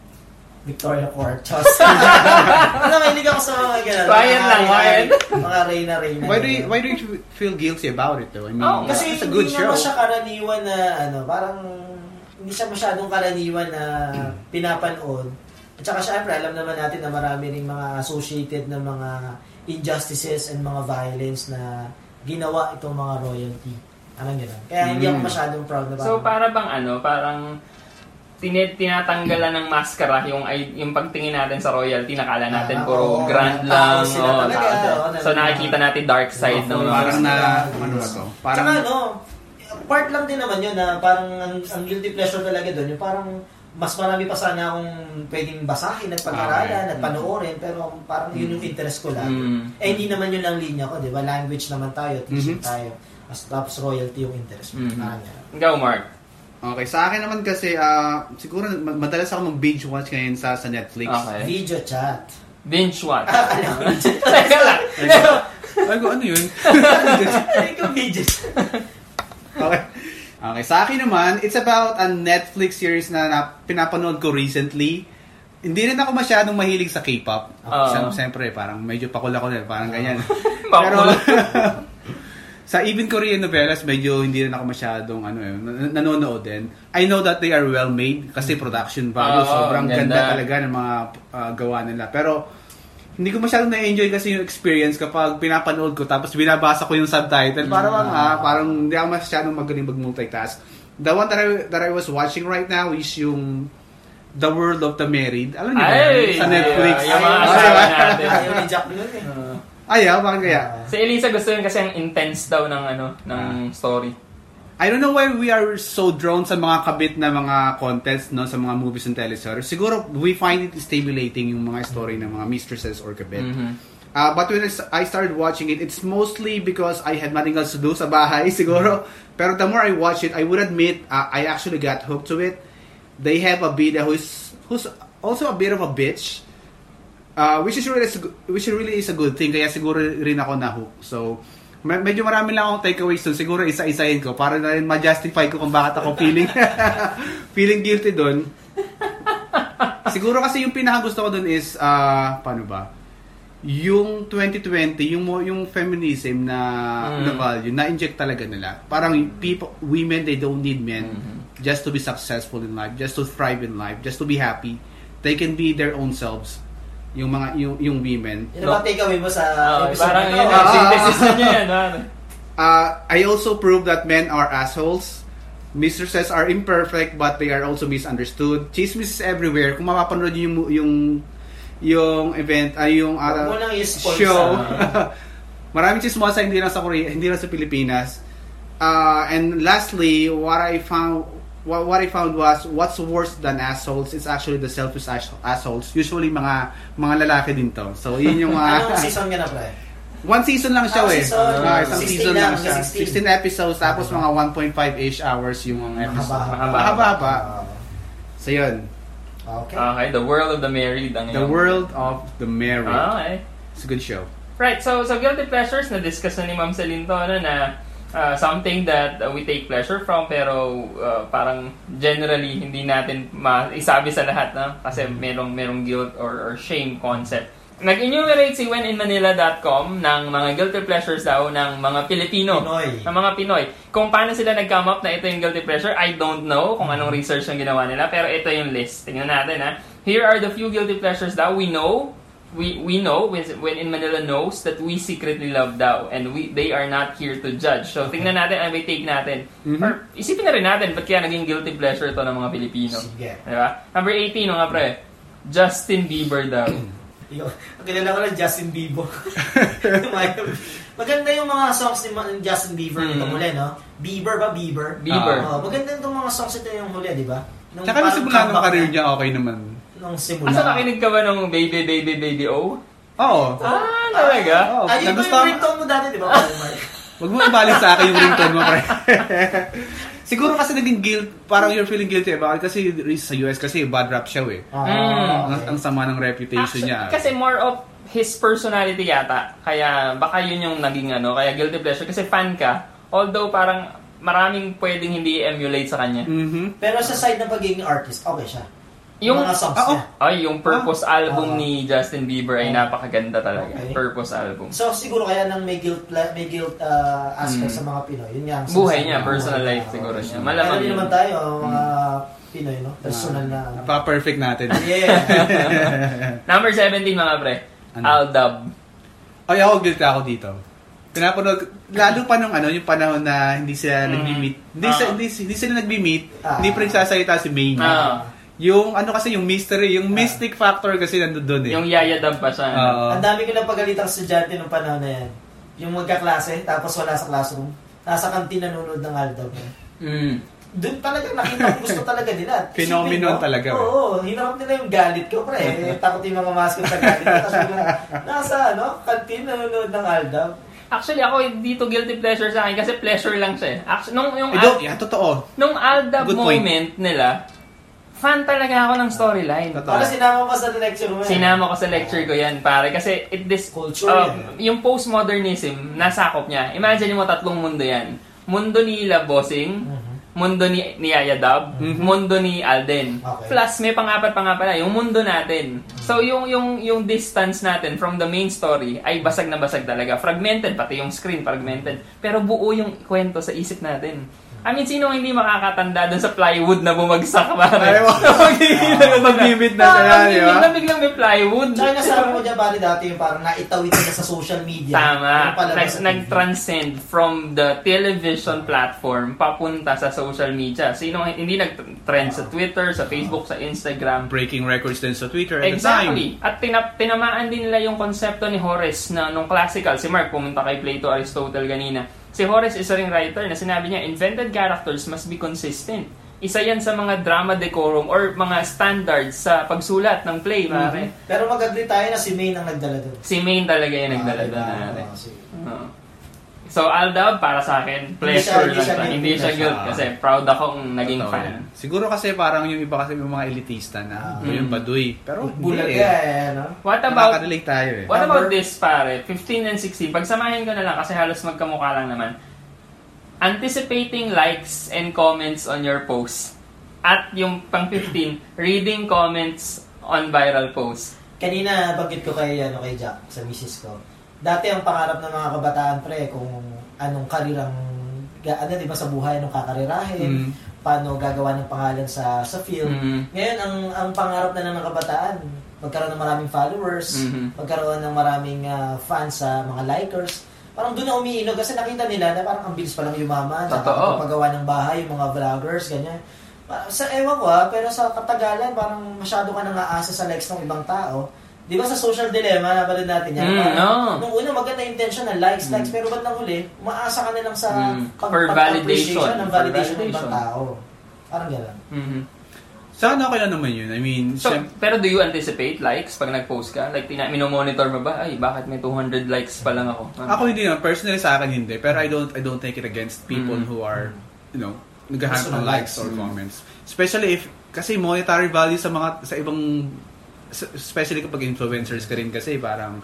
Victoria Court. Chos. Ano, <laughs> mahilig ako sa mga ganun. Quiet mga lang, quiet. Mga reyna, reyna. Why do you, why do you feel guilty about it though? I mean, Oh, Kasi it's a hindi good show. naman siya karaniwan na ano, parang hindi siya masyadong karaniwan na pinapanood. At saka syempre, alam naman natin na marami ring mga associated na mga injustices and mga violence na ginawa itong mga royalty. Alam niyo lang. Kaya hindi ako Mm. masyadong proud na So, para bang ano, parang tin- tinatanggalan ng maskara yung ay- yung pagtingin natin sa royalty nakala natin Ah, puro oo, grand tao lang sila oh, talaga, sila. oo, so na- nakikita natin dark side ng mga Parang na, ano ba to? Parang, Parang, Tsaka ano, part lang din naman yun na parang ang, ang guilty pleasure talaga doon, yung parang mas marami pa sana akong pwedeng basahin at pag-aralan Okay. at panoorin pero parang yun yung interest ko lang. Mm. Eh hindi naman yun ang linya ko, di ba? Language naman tayo, teaching Mhm. tayo. As, tapos royalty yung interest mo. Mhm. Parang yan. Ikaw, Mark. okay, sa akin naman kasi, ah, siguro ma- madalas ako mag-binge watch ngayon sa, sa Netflix. Okay. Video chat. Binge watch. Alam mo, Teka lang. Ay, ko, ano yun? Ikaw video chat. <laughs> okay. <laughs> Okay, sa akin naman, it's about a Netflix series na, na pinapanood ko recently. Hindi rin ako masyadong mahilig sa K-pop. Uh, Siyempre, parang medyo pakula ko rin, parang ganyan. <laughs> Pakula. <laughs> sa even Korean novelas, medyo hindi rin ako masyadong ano, eh, nan- nanonood din. I know that they are well made kasi production value, Oo, sobrang ganda. ganda. talaga ng mga ah, gawa nila. Pero hindi ko masyadong na-enjoy kasi yung experience kapag pinapanood ko tapos binabasa ko yung subtitle. Parang Mm. ah, parang hindi ako masyadong magaling mag-multitask. The one that I, that I was watching right now is yung The World of the Married. Alam niyo ba? Ay, Sa Netflix. Yung mga Ah, asawa diba? natin. Ayaw ni Jack nun eh. Ayaw, bakit kaya? Si Elisa gusto yun kasi ang intense daw ng ano ng story. I don't know why we are so drawn sa mga kabit na mga contents no sa mga movies and teleseries. Siguro we find it stimulating yung mga story ng mga mistresses or kabit. Mhm. Uh, but when I started watching it, it's mostly because I had nothing else to do sa bahay <laughs> siguro. Pero the more I watch it, I would admit uh, I actually got hooked to it. They have a bida who's who's also a bit of a bitch. Uh, which is really which really is a good thing kaya siguro rin ako na hook. So me- medyo marami lang akong takeaways doon. Siguro isa-isahin ko para na rin ma-justify ko kung bakit ako feeling <laughs> feeling guilty doon. Siguro kasi yung pinaka gusto ko doon is ah paano ba? Yung 2020, yung yung feminism na Mm. na value na inject talaga nila. Parang people women they don't need men just to be successful in life, just to thrive in life, just to be happy. They can be their own selves. Yung mga yung yung women. Yun ang mga takeaway mo sa Ah, episode parang na yun, yung Ah, synthesis ah, na niya yan. Uh, <laughs> I also prove that men are assholes. Mistresses are imperfect but they are also misunderstood. Chismis is everywhere. Kung mapapanood niyo yung yung yung event ay yung uh, show. sa- <laughs> Maraming chismosa hindi lang sa Korea, hindi lang sa Pilipinas. Uh, and lastly, what I found what, what I found was what's worse than assholes is actually the selfish ass- assholes. Usually mga mga lalaki din to. So yun yung mga Anong season ka na, pre? One season lang siya Ah, eh. season. Ah, isang 16 season lang, lang siya. 16. 16 episodes tapos mga 1.5-ish hours yung mga episode. Mahaba-haba. Ah, So yun. Okay. Okay, The World of the Married ang The World of the Married. Okay. It's a good show. Right, so so guilty pleasures na discuss na ni Ma'am Celine to ano, na uh, something that uh, we take pleasure from pero uh, parang generally hindi natin maisabi sa lahat na kasi merong merong guilt or, or shame concept. Nag-enumerate si wheninmanila.com ng mga guilty pleasures daw ng mga Pilipino. Pinoy. Ng mga Pinoy. Kung paano sila nag-come up na ito yung guilty pleasure, I don't know kung anong research ang ginawa nila, pero ito yung list. Tingnan natin ha. Here are the few guilty pleasures daw we know we we know when, when in Manila knows that we secretly love daw and we they are not here to judge. So tingnan natin ang may take natin. Mhm. Or isipin na rin natin ba't kaya naging guilty pleasure to ng mga Pilipino. Sige. Di ba? Number 18 mga pre. Justin Bieber daw. <clears throat> Yo, ang kilala ko lang Justin Bieber. <laughs> maganda yung mga songs ni Justin Bieber Mm. nitong huli, no? Bieber ba? Bieber? Bieber. Oo, maganda itong mga songs ito yung huli, di ba? Nung Tsaka nung simula ng career niya, okay naman. Nung simula. Asa nakinig ka ba ng Baby Baby Baby Oh? Oo. Ah, talaga? Oo. Ayun ba yung Nagustuhan- ringtone mo dati, di ba? Mark? <laughs> Wag mo ibalik sa akin yung ringtone mo, pre. <laughs> Siguro kasi naging guilt, parang you're feeling guilty about it kasi sa US kasi bad rap siya eh. Ah. Ang, ang sama ng reputation Actually, niya. Kasi more of his personality yata. Kaya baka yun yung naging ano, kaya guilty pleasure. Kasi fan ka, although parang maraming pwedeng hindi emulate sa kanya. Mhm. Pero sa side ng pagiging artist, okay siya. Yung, mga songs Ah, oh. niya. ay, yung Purpose album Ah. ni Justin Bieber ay Ah. napakaganda talaga. Okay. Purpose album. So siguro kaya nang may guilt may guilt uh, aspect sa mga Pinoy. Yun Hmm. Buhay niya, personal Buhay life niya. siguro. Kaya Malamang yun. naman tayo, mga Pinoy, no? Personal na. ano. Napa-perfect natin. <laughs> Yeah. <laughs> Number 17 mga pre. Ano? Aldab. Ay, ako guilty ako dito. Pinapanood, lalo pa nung ano, yung panahon na hindi sila Mm. nagbi-meet. Hindi, Ah. sa- hindi, hindi sila nagbi-meet, Ah. hindi pa nagsasalita si Maine. Ah. Yung ano kasi, yung mystery, yung mystic factor kasi nandun doon eh. Yung yayadab pa siya. ano? Oo. Ang dami ko nang pagalitang estudyante nung panahon na yan. Yung magkaklase, tapos wala sa classroom. Nasa kantin nanonood ng Aldab. Mm. Doon talaga nakita ko gusto talaga nila. <laughs> Phenomenon Isipin mo, talaga, eh. Oo, hinarap nila yung galit ko, pre. Eh, takot yung mga mascot sa galit ko. Tapos biglang, nasa ano, kantin nanonood ng Aldab. Actually, ako dito guilty pleasure sa akin kasi pleasure lang siya. eh. Actually, nung, yung, Eh, don't, yeah, totoo. nung Aldab Good point. moment nila, fan talaga ako ng storyline. Totoo. Para sinama pa sa lecture mo yan. Sinama ko sa lecture ko yan, pare. Kasi it this, Culture uh, yan. yung postmodernism, nasakop niya. Imagine mo tatlong mundo yan. Mundo ni Ila Bossing, mundo ni, ni Yaya Dab, mundo ni Alden. Okay. Plus, may pangapat pa nga pala, yung mundo natin. So, yung, yung, yung distance natin from the main story ay basag na basag talaga. Fragmented, pati yung screen fragmented. Pero buo yung kwento sa isip natin. I mean, sino hindi makakatanda dun sa plywood na bumagsak, pare? Ay, wow. <laughs> Mag-limit na siya, Ah, di ba? biglang- biglang may plywood. Tsaka nasabi mo dyan, pare, dati yung parang naitawid nila sa social media. Tama. Nag, nag-transcend from the television platform papunta sa social media. Sino hindi nag-trend sa Twitter, sa Facebook, sa Instagram? Breaking records din sa Twitter at the time. Exactly. At tina- tinamaan din nila yung konsepto ni Horace na nung classical. Si Mark pumunta kay Plato Aristotle kanina. Si Horace isa ring writer na sinabi niya, invented characters must be consistent. Isa yan sa mga drama decorum or mga standards sa pagsulat ng play, pare. Pero mag-agree tayo na si Maine ang nagdala doon. Si Maine talaga yung nagdala Ah, doon diba? Oo, sige. Oo. So, Aldab, para sa akin, pleasure Hindi lang siya- hindi siya siya. guilt. Hindi siya Hindi guilt kasi proud akong naging Totoo fan. yan. Siguro kasi parang yung iba kasi yung mga elitista na Ah. uh, yung baduy. Pero hindi Bulaga eh. eh, no? What about Nakaka-relate tayo eh. What Number- about this, pare? 15 and 16. Pagsamahin ko na lang kasi halos magkamukha lang naman. Anticipating likes and comments on your posts. At yung pang 15, reading comments on viral posts. Kanina banggit ko kay ano kay Jack sa misis ko. Dati ang pangarap ng mga kabataan pre kung anong karirang ano 'di ba sa buhay anong kakarirahin, Mm. paano gagawa ng pangalan sa sa field. Mhm. Ngayon ang ang pangarap na ng mga kabataan magkaroon ng maraming followers, Mhm. magkaroon ng maraming ah, fans sa mga likers. Parang doon na umiinog kasi nakita nila na parang ang bilis pa lang yumaman, nakakapagawa ng bahay, yung mga vloggers, ganyan. Pa- Sa ewan ko ah, pero sa katagalan, parang masyado ka nang aasa sa likes ng ibang tao. Di ba sa social dilemma, napanood natin yan? Mm, Parang, no. Nung una, maganda intention na likes, likes, pero ba't nang huli, umaasa ka na lang sa Mm, pag- for pag-appreciation validation. ng For validation ng ibang validation. tao. Parang gano'n. Mhm. Sana okay lang naman yun. I mean, So, syem- pero do you anticipate likes pag nag-post ka? Like, tina- minomonitor mo ba? Ay, bakit may 200 likes pa lang ako? ako hindi naman. Personally sa akin hindi. Pero I don't I don't take it against people Mm. who are, you know, naghahanap ng ng likes or Mm. comments. Especially if, kasi monetary value sa mga, sa ibang, especially kapag influencers ka rin kasi parang,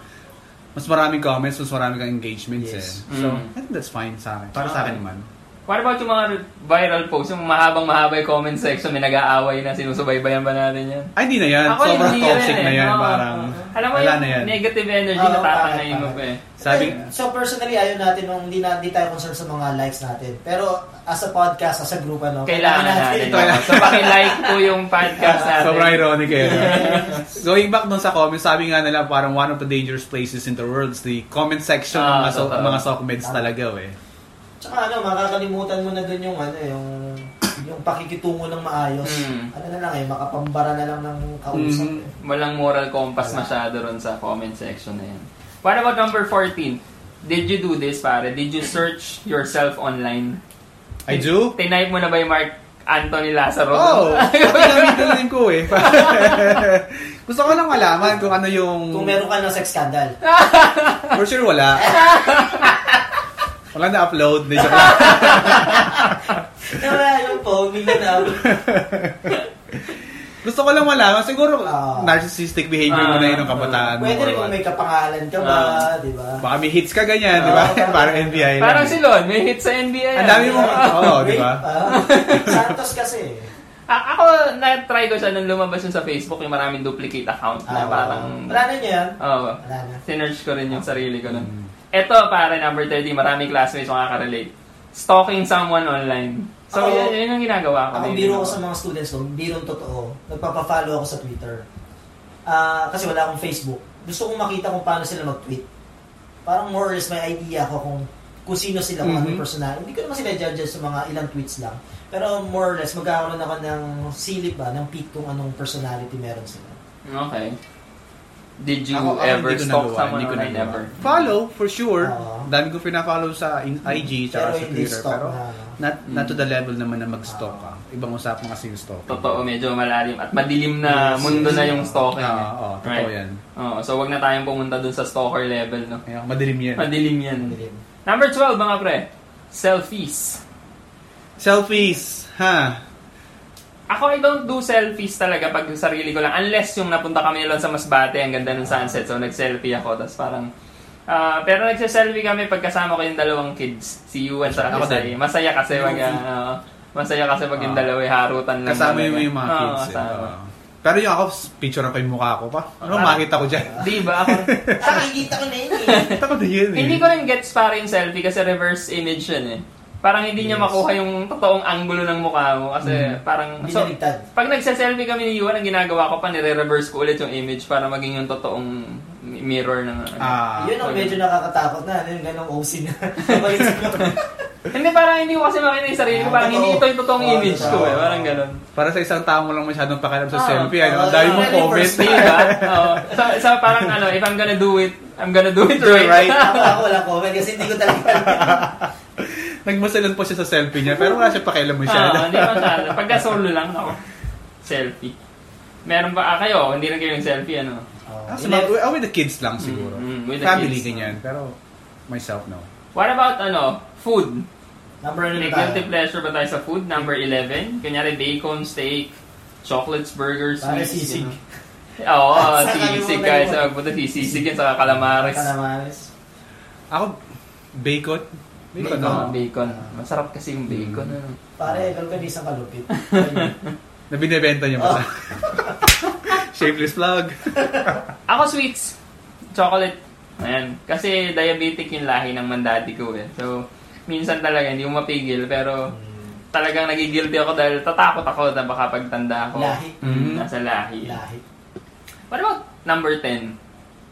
mas maraming comments, mas maraming kang engagements Yes. eh. So, Mm. I think that's fine sa akin. Para sa akin naman. What about yung mga viral posts? Yung mahabang mahaba yung comment section, may nag-aaway na, sinusubaybayan ba natin yan? Ay, hindi na yan. Ako Sobrang hindi toxic rin eh. na yan. Oo. Parang, Alam mo wala yung na yan. negative energy Oo, na tatangayin mo pa eh. Sabi, so personally, ayaw natin nung hindi, na, hindi tayo concerned sa mga likes natin. Pero as a podcast, as a group, ano, Kailangan natin. ito. so, pakilike po yung podcast <laughs> natin. Sobrang ironic eh. <laughs> Going back dun sa comments, sabi nga nila parang one of the dangerous places in the world is the comment section Ah, ng mga, so, mga socmeds talaga eh. Tsaka ano, makakalimutan mo na dun yung ano, yung yung pakikitungo ng maayos. Mm. Ano na lang eh, makapambara na lang ng kausap. Mhm. eh. Walang moral compass Wala. masyado ron sa comment section na yan. What about number 14? Did you do this, pare? Did you search yourself online? I do? Tinype mo na ba yung Mark Anthony Lazaro. Oo, oh, <laughs> din ko eh. <laughs> Gusto ko lang malaman kung ano yung... Kung meron ka ng sex scandal. For sure wala. <laughs> Wala na-upload. Di joke lang. Wala yung phone, minanaw. Gusto ko lang malaman. Siguro Ah. narcissistic behavior mo na yun ng kabataan mo. Pwede rin kung may kapangalan ka ba, di ba? Baka may hits ka ganyan, di ba? Ah. Parang NBI lang. Parang si Lon, may hit sa NBA. Ang dami mo, oo, di Wait, ba? ah, Santos kasi. A- ako, na-try ko siya nung lumabas yun sa Facebook, yung maraming duplicate account na Ah, parang... Wala na niya yan. Oo. Wala na. Sinerch ko rin yung sarili ko Mm. Ito, pare, number 30, maraming classmates makaka-relate. Stalking someone online. So, Ako- yun, yun ang ginagawa ko. Ako biro ko sa mga students ko, biro totoo. Nagpapa-follow ako sa Twitter. Ah, kasi wala akong Facebook. Gusto kong makita kung paano sila mag-tweet. Parang more or less may idea ako kung kung sino sila, kung ano yung Mhm. personality. Hindi ko naman sila judge sa mga ilang tweets lang. Pero more or less, magkakaroon ako ng silip ba, ng peak kung anong personality meron sila. Okay. Did you Ako- ako ever hindi ko stalk nagawa, someone hindi ko online? nagawa. Never. Follow, for sure. Oo. Dami ko pina-follow sa in- IG tsaka Pero sa Twitter. Pero na, not, not to the level naman na mag-stalk ka. Ibang usapan kasi yung stalk. Totoo, medyo malalim. At madilim na Yes, mundo yes. na yung stalking. Oo, eh. oo, totoo Right? yan. Oo, so wag na tayong pumunta dun sa stalker level, no? Kaya madilim yan. Madilim yan. Madilim. Number 12, mga pre. Selfies. Selfies, ha? Ako, I don't do selfies talaga pag sarili ko lang. Unless yung napunta kami lang sa Masbate, ang ganda ng sunset. So, nag-selfie ako. Tapos parang... ah, pero nagsa-selfie kami pagkasama ko yung dalawang kids. Si Yuan sa Ako din. Masaya kasi pag... ah, masaya kasi pag yung Ah. dalawa, eh, harutan lang. Kasama mo yung mga Oo, kids. eh. kasama. Oo. Pero yung ako, picture ko yung mukha ko pa. Ano makita ko dyan? Di ba? Ako, Ah, nakikita ko na yun eh. <laughs> Kita ko na yun eh. hindi ko rin gets para yung selfie kasi reverse image yun eh. Parang hindi niya Yes. makuha yung totoong angulo ng mukha mo kasi Mm. parang Hindi so, naligtad. pag nagsa-selfie kami ni Yuan, ang ginagawa ko pa nire-reverse ko ulit yung image para maging yung totoong mirror ng ano. Ah, Yun ang medyo nakakatakot na. Ano yung ganong OC na. <laughs> Hindi parang hindi ko kasi makita yung sarili ko, parang Ah, hindi ito yung totoong Oo, image ko eh, parang ganun. para sa isang tao mo lang masyadong pakialam sa Ah, selfie. Ano, oo, mong comment. first Di ba? Oo. So, so parang ano, if I'm gonna do it, I'm gonna do it right. right. ako, walang comment kasi hindi ko talaga. <laughs> Nagmasalan po siya sa selfie niya, pero wala siya pakialam masyado. Oo, hindi masyado. Pagka solo lang ako, selfie. Meron ba, ah, kayo, hindi rin kayo yung selfie, ano? Oh, Ah, sa mga- oh, with the kids lang siguro. Mm, mm, with the Family, kids. ganyan. Pero myself, no. What about, ano, food? Number ano May tayo? guilty pleasure ba tayo sa food? Number 11. Kunyari, bacon, steak, chocolates, burgers, Para sweets. sisig. ganun. Oo, <laughs> Sa sisig kalimutan guys. mo. Sa magpunta sisig yan sa calamares. Calamares. Ako, bacon. Bacon, Bacon, no? bacon. Masarap kasi yung bacon. Mm. ano. Pare, galganisang kalupit. <laughs> Na binibenta niya pa sa... <laughs> Shameless plug. <laughs> Ako sweets. Chocolate. Ayan. Kasi diabetic yung lahi ng mandati ko eh. So, minsan talaga hindi mo mapigil. Pero, talagang nagigilty ako dahil tatakot ako na baka pagtanda ako. Lahi. Mm, nasa lahi. Lahi. What about number 10?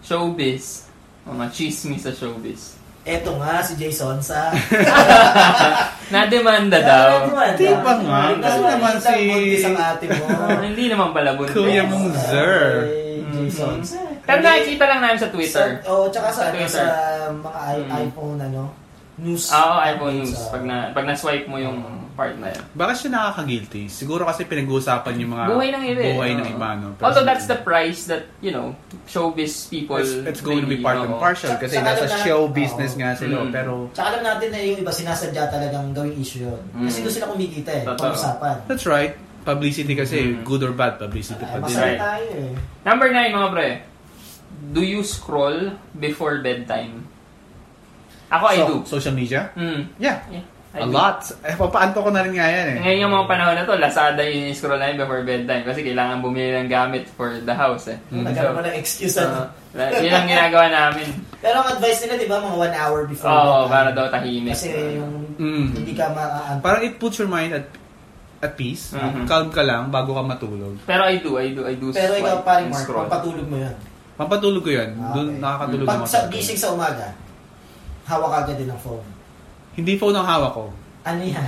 Showbiz. Mga chismis sa showbiz. Eto nga, si Jason sa... <laughs> Na-demanda daw. Di ba nga? Kasi naman si- Isang ate mo. Ah, <laughs> hindi naman pala buntis. Kuya mong Zer. Jason. Pero nakikita lang namin sa Twitter. Sa, oh, tsaka sa, Sa ano, Twitter. sa mga i- Mm. iPhone, ano, news. Oo, iPhone updates, News. ah. Pag, na, pag na-swipe mo yung part na yun. Bakit siya nakaka-guilty? Siguro kasi pinag-uusapan yung mga Buhay ng iba eh. buhay ng iba, no? Pero Although that's the price that, you know, showbiz people... It's, it's going to be part and parcel kasi Saka nasa na- show business nga sila. Mm. Pero Tsaka alam natin na yung iba sinasadya talagang gawing issue yun. Kasi Mm. doon sila kumikita eh, pag-usapan. that's right. Publicity kasi, Mm. good or bad, publicity Ay, pa din. masaya Right. tayo eh. Number 9, mga pre. Do you scroll before bedtime? Ako, I do. So, social media? Mm. Yeah. Yeah, I A lot. Eh, papaanto ko na rin nga yan eh. Ngayon yung mga panahon na to, Lazada yung scroll namin before bedtime kasi kailangan bumili ng gamit for the house eh. Mm. Nagkaroon pa ng excuse Uh, ano. yun ang ginagawa namin. Pero ang advice nila, di ba, mga one hour before. Oo, bedtime. para daw tahimik. Kasi yung Mm. hindi ka ma Parang it puts your mind at at peace. Mhm. Calm ka lang bago ka matulog. Pero I do, I do, I do Pero ikaw, paring Mark, scroll. pampatulog mo yun. Pampatulog ko yun. Ah, Doon okay. nakakatulog Pag naman sa ako. gising sa umaga, hawak agad din ng phone. Hindi phone ang hawak ko. Ano yan? <laughs>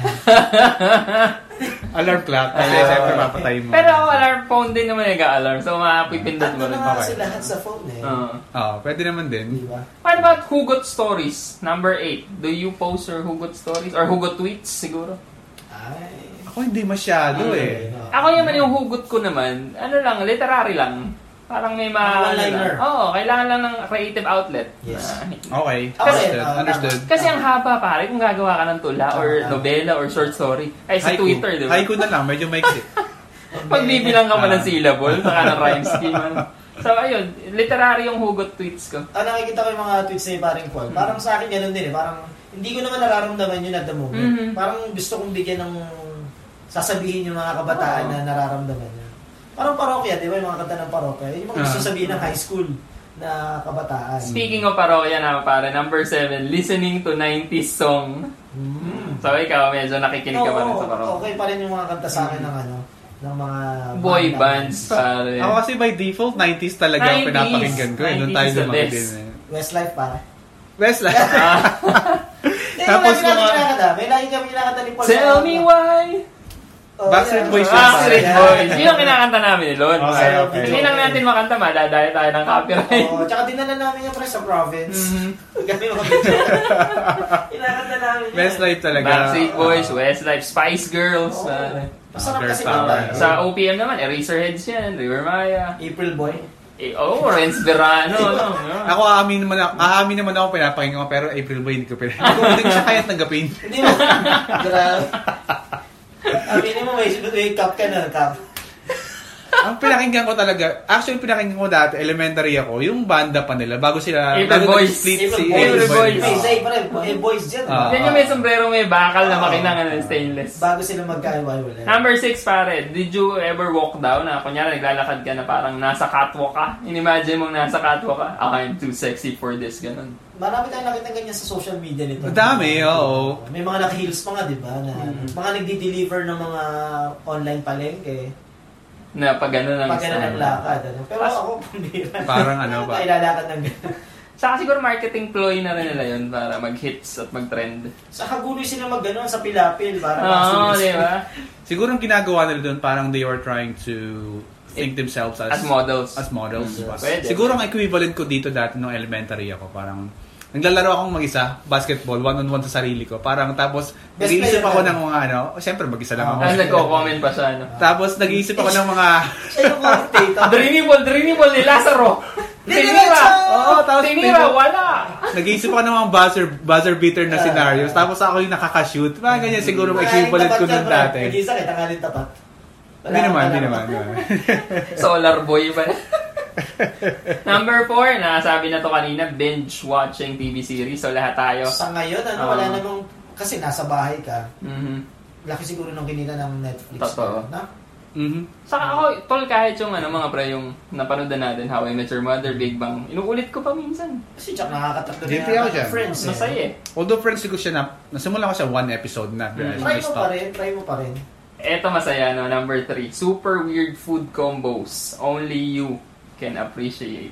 Alarm clock. Kasi Ah. siyempre papatay mo. Pero ako alarm phone din naman nag-alarm. So mapipindot mo Ano rin. na nga Okay. sila lahat sa phone eh. Oo. Oo, pwede naman Di din. ba? What about hugot stories? Number 8. Do you post your hugot stories? Or hugot tweets siguro? Ay. Ako hindi masyado Ano eh. no? Ako naman yung hugot ko naman, ano lang, literary lang. Parang may ma... One-liner. ano lang. Oo, kailangan lang ng creative outlet. Yes. Ah, Okay. Rin, Understood. ah, Understood. Kasi ang haba pare kung gagawa ka ng tula or Tama. nobela or short story. Ay, sa Haiku. Twitter, di ba? Haiku na lang, medyo maiksi. <laughs> Pagbibilang ka mo ng Ah. syllable, saka ng rhyme scheme. ano. So, ayun, literary yung hugot tweets ko. Ah, nakikita ko yung mga tweets ni paring Paul. Parang sa akin ganun din eh. Parang hindi ko naman nararamdaman yun at the moment. Mhm. Parang gusto kong bigyan ng sasabihin yung mga kabataan Oo. na nararamdaman niya. Parang parokya, di ba? Yung mga kanta ng parokya. Yung mga gusto Ah. sabihin ng high school na kabataan. Speaking of parokya na pare, number 7, listening to 90s song. Mm. So, ikaw, medyo nakikinig ka pa rin sa parokya. Okay pa rin yung mga kanta sa akin ng ano, ng mga Boy banda. bands, pare. Ako kasi by default, 90s talaga ang 90s. pinapakinggan ko. Eh. Doon tayo 90s the lumaki best. din eh. Westlife para. Westlife. <laughs> Tapos may lagi mga-. May lagi kami kinakanta ni Paul. tell me why. Oh, Backstreet. Boys yun, Backstreet. Boys. Yun ang kinakanta namin ni Lon. Okay, okay. Hindi lang natin makanta, madadaya tayo ng copyright. Oo, tsaka dinala namin yung pre sa province. Mhm. Kami mga. Kinakanta namin yun. Westlife talaga. Backstreet Boys, Westlife, Spice Girls. Oo. pare. Masarap kasi power. kanta. Sa OPM naman, Eraserheads yan, River Maya. April Boy. Eh, oh, Renz Verano. <laughs> no? Ako, aamin naman ako, aamin naman ako pinapakinggan ko, pero April Boy hindi ko pinapakinggan. <laughs> Hindi ko siya kayat tanggapin. Hindi mo. Grabe. <laughs> Aminin mo, may, may cup ka na, cup. <laughs> Ang pinakinggan ko talaga, actually pinakinggan ko dati, elementary ako, yung banda pa nila, bago sila, April bago Boys. April si Boys. April Boys. May say pa rin. Eh, boys dyan. Ah. Yan yung may sombrero, may bakal na makinangan ng stainless. Bago sila magkaiwalay. Number 6 pare, did you ever walk down na kunyari naglalakad ka na parang nasa catwalk ka? Inimagine mong nasa catwalk ka, "Ah, I'm too sexy for this, ganun. Marami tayong nakita ganyan sa social media nito. Madami, oo. May mga naka-heels pa nga, di ba? Na, Mhm. Mga nagdi-deliver ng mga online palengke. Na pag gano'n ang Pag ganun ang lakad. Ano? Pero As- ako, <laughs> pambira. Parang ano ba? Kailalakad ng ganun. Saka siguro marketing ploy na rin nila yun para mag-hits at mag-trend. Sa kaguloy sila mag sa pilapil. Para Oo, di ba? Siguro ang ginagawa nila doon, parang they were trying to think themselves as As models. as models. Diba? Pwede. Siguro ang equivalent ko dito dati nung elementary ako, parang naglalaro akong mag-isa, basketball, one-on-one sa sarili ko. Parang tapos, Best nag-iisip ako ng mga ano, oh, siyempre mag-isa lang ako. Ah, nagko-comment pa siya, no? Tapos nag-iisip ako ng mga, Siya yung commentator. <laughs> Dreamable, dreamable ni Lazaro! Tinira! Oo, tapos Tinira, wala! nag-iisip ako ng mga buzzer, buzzer beater na Ah. scenarios. Tapos ako yung nakaka-shoot. Mga ganyan siguro Tanghaling equivalent ko nun dati. Nag-isa kayo, tanghalin tapat. Hindi naman, hindi naman. Solar boy ba? <laughs> <laughs> Number 4, nasabi na to kanina, binge watching TV series. So lahat tayo. Sa ngayon, ano, Oo. wala namang, kasi nasa bahay ka, Mhm. laki siguro ng kinita ng Netflix. Totoo. Na? Mhm. Saka ako, tol, kahit yung ano, mga pre, yung napanood na natin, How I Met Your Mother, Big Bang, inuulit ko pa minsan. Kasi Jack nakakatakto Guilty na ako dyan. friends eh. Masaya eh. Although friends ko siya na, nasimula ko siya one episode na. Mm. Try mo pa rin, try mo pa rin. Eto masaya, no? Number 3, super weird food combos. Only you can appreciate.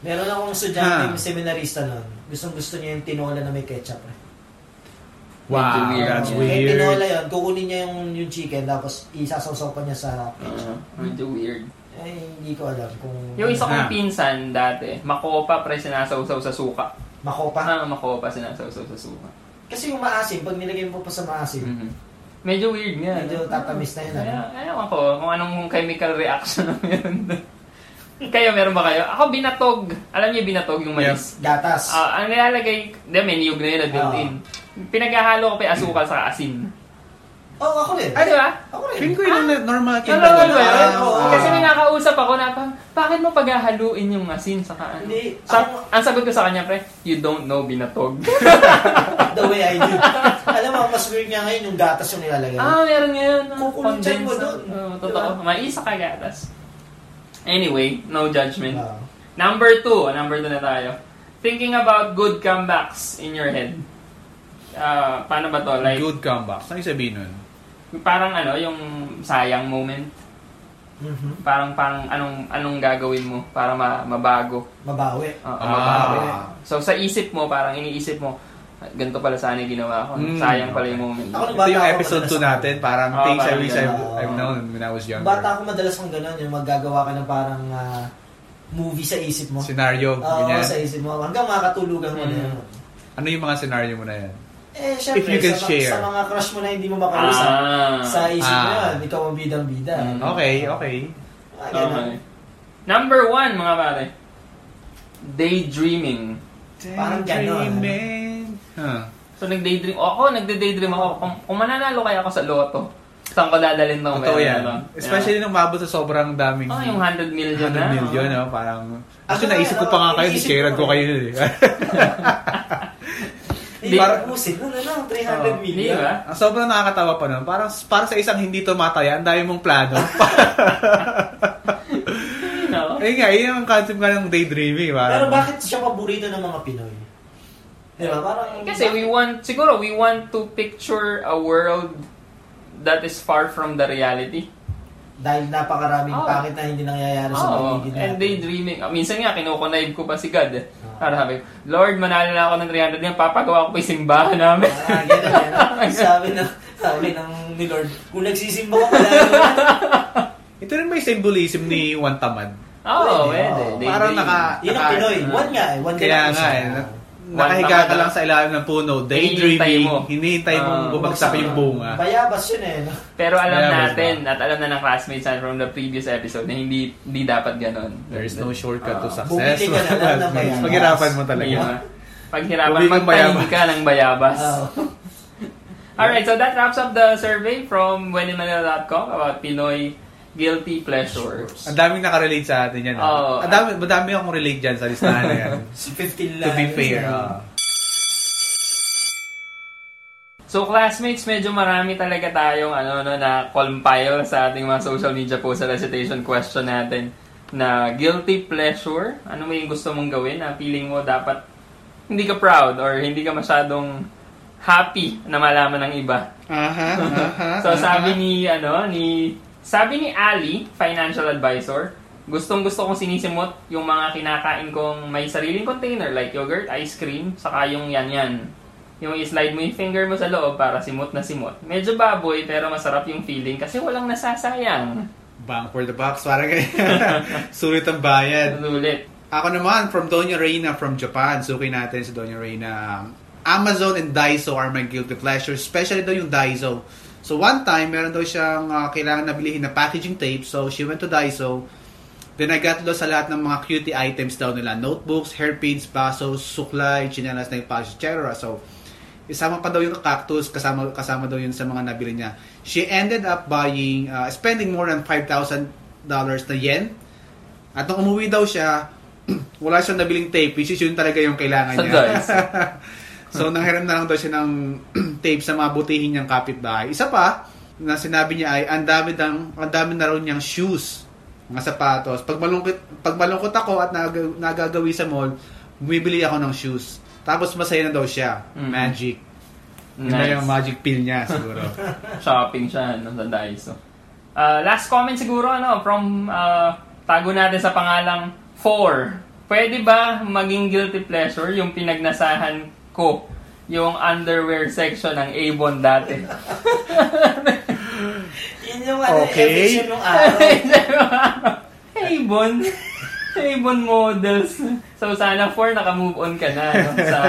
Meron akong estudyante, Ah. yung seminarista nun. Gustong gusto niya yung tinola na may ketchup. Eh. Wow, weird. that's Yung weird. tinola yun, kukunin niya yung, yung chicken, tapos isasawsaw pa niya sa ketchup. Uh, medyo weird. Eh, hindi ko alam kung... Yung isa kong Ah. pinsan dati, makopa pre sinasawsaw sa suka. Makopa. Ah, makopa sinasawsaw sa suka. Kasi yung maasim, pag nilagay mo pa sa maasim, Mhm. Medyo weird nga. medyo tatamis na yun. Kaya, Ano? ewan ko kung anong chemical reaction <laughs> na meron doon. Kayo, meron ba kayo? Ako, binatog. Alam niyo, binatog yung mais. Gatas. Ah, ang nilalagay, di, may niyog na yun na built-in. Pinaghahalo ko pa yung asukal sa asin. Oo, oh, ako rin. Ay, di ba? Ako rin. Feeling ko yun ang normal Yung normal ba yun? Oo. Kasi may nakausap ako na, pa, bakit mo paghahaluin yung asin sa ano? Hindi. Sa, Ako- ang sagot ko sa kanya, pre, you don't know binatog. <laughs> The way I do. Alam mo, mas weird nga ngayon yung gatas yung nilalagay. ah, meron nga yun. Kukulutsan mo dun. Oo, totoo. Diba? May isa ka gatas. Anyway, no judgment. Ah. Number two, number two na tayo. Thinking about good comebacks in your head. Ah, paano ba to? Like, Good comeback. Saan yung sabihin nun? parang ano, yung sayang moment. Mhm. Parang, parang anong, anong gagawin mo para ma, mabago. Mabawi. Oo, Ah. mabawi. So, sa isip mo, parang iniisip mo, ganito pala sana yung ginawa ko. Mm, sayang pala yung moment. Ako Ito yung episode madalas 2 ako. natin. Parang Ah, things I parang wish I've, ganun. I've known when I was younger. Bata ako madalas kang gano'n, yung maggagawa ka ng parang ah, movie sa isip mo. Scenario. Oo, ganyan. sa isip mo. Hanggang makakatulugan mo na Mm. yun. Ano yung mga scenario mo na yan? Eh, syempre, If you can sa, share. sa mga crush mo na hindi mo makausap, Ah. sa isip mo Ah. yan, ikaw ang bidang-bida. Mm. Okay, okay. Ah, ganun. Okay. Number one, mga pare. Daydreaming. Parang ganon. Huh. So, nag-daydream. Ako, nagde-daydream ako. Kung, kung mananalo kaya ako sa loto, saan ko dadalhin ng Totoo pera, yan. ano? Especially nung mabot sa sobrang daming... Oh, yung 100 million 100 na. million, oh. no? Parang... Actually, naisip ko oh, pa nga kayo, iniisip share ko. kayo. eh. <laughs> Hindi, Para- ubusin mo na lang, 300 Oh, Hindi million. Ang sobrang nakakatawa pa nun. Parang para sa isang hindi tumataya, ang dami mong plano. <laughs> <laughs> No? Ayun nga, yun ang concept nga ng daydreaming. Parang, Pero bakit siya paborito ng mga Pinoy? Di ba? Parang, Kasi we want, siguro, we want to picture a world that is far from the reality. Dahil napakaraming Oh. pangit na hindi nangyayari sa Oo, paligid and natin. daydreaming. Ah, minsan nga, kinukonnive ko pa si God. Eh. Ah. Para sabi, Lord, manalo na ako ng 300 yan, papagawa ko pa yung simbahan namin. Ah, ganun, ganun. <laughs> sabi ng, sabi ng ni Lord, kung nagsisimba ka pala, <laughs> ito rin may symbolism ni Juan Tamad. Oo, Pwede, pwede. oo. Daydreaming. Parang naka- yun ang Pinoy. One nga eh. One Kaya nga eh. Na- Nakahiga ka lang sa ilalim ng puno, daydreaming, mo. hinihintay mong Ah. bumagsak yung bunga. Bayabas yun eh. no? Pero alam Kaya natin, mas- at alam na ng classmates natin from the previous episode na hindi hindi dapat ganon. There is no shortcut to Oo. success. Bumili ka na lang ng bayabas. Paghirapan mo talaga. Hindi ba? Paghirapan, bayabas. ka ng bayabas. Oo. <laughs> Alright, so that wraps up the survey from wheninmanila.com about Pinoy guilty pleasures. Ang daming nakarelate sa atin yan. Oo. ah. Ang dami, madami akong relate dyan sa listahan na yan. <laughs> Si 15 to lang. be fair. ah. So classmates, medyo marami talaga tayong ano no na compile sa ating mga social media post sa recitation question natin na guilty pleasure. Ano yung gusto mong gawin na feeling mo dapat hindi ka proud or hindi ka masyadong happy na malaman ng iba. Aha, aha. So sabi ni ano ni sabi ni Ali, financial advisor, gustong gusto kong sinisimot yung mga kinakain kong may sariling container like yogurt, ice cream, saka yung yan yan. Yung i-slide mo yung finger mo sa loob para simot na simot. Medyo baboy pero masarap yung feeling kasi walang nasasayang. Bang for the box. Parang. <laughs> Sulit ang bayad. Ulit. Ako naman, from Doña Reina from Japan. Suki natin si Doña Reina. Amazon and Daiso are my guilty pleasures. Especially daw yung Daiso. So one time, meron daw siyang uh, kailangan na bilhin na packaging tape. So she went to Daiso. Then I got lost sa lahat ng mga cutie items daw nila. Notebooks, hairpins, basos, suklay, chinelas na package, etc. So, isama pa daw yung cactus, kasama, kasama daw yun sa mga nabili niya. She ended up buying, uh, spending more than $5,000 na yen. At nung umuwi daw siya, <clears throat> wala siyang nabiling tape, which is yun talaga yung kailangan niya. <laughs> So, nanghiram na lang daw siya ng <clears throat> tape sa mga butihin niyang kapitbahay. Isa pa, na sinabi niya ay, ang dami, ng, ang dami na raw niyang shoes, mga sapatos. Pag malungkot, pag malungkot ako at nag, nagagawi sa mall, bumibili ako ng shoes. Tapos masaya na daw siya. Mm. Magic. Yun na Nice. yung magic pill niya siguro. <laughs> Shopping siya no, sa Daiso. Uh, last comment siguro ano from uh, tago natin sa pangalang 4. Pwede ba maging guilty pleasure yung pinagnasahan ko yung underwear section ng Avon dati? <laughs> Yun yung ano, Okay. nung araw. <laughs> Avon. Avon models. So sana 4 naka-move on ka na no, sa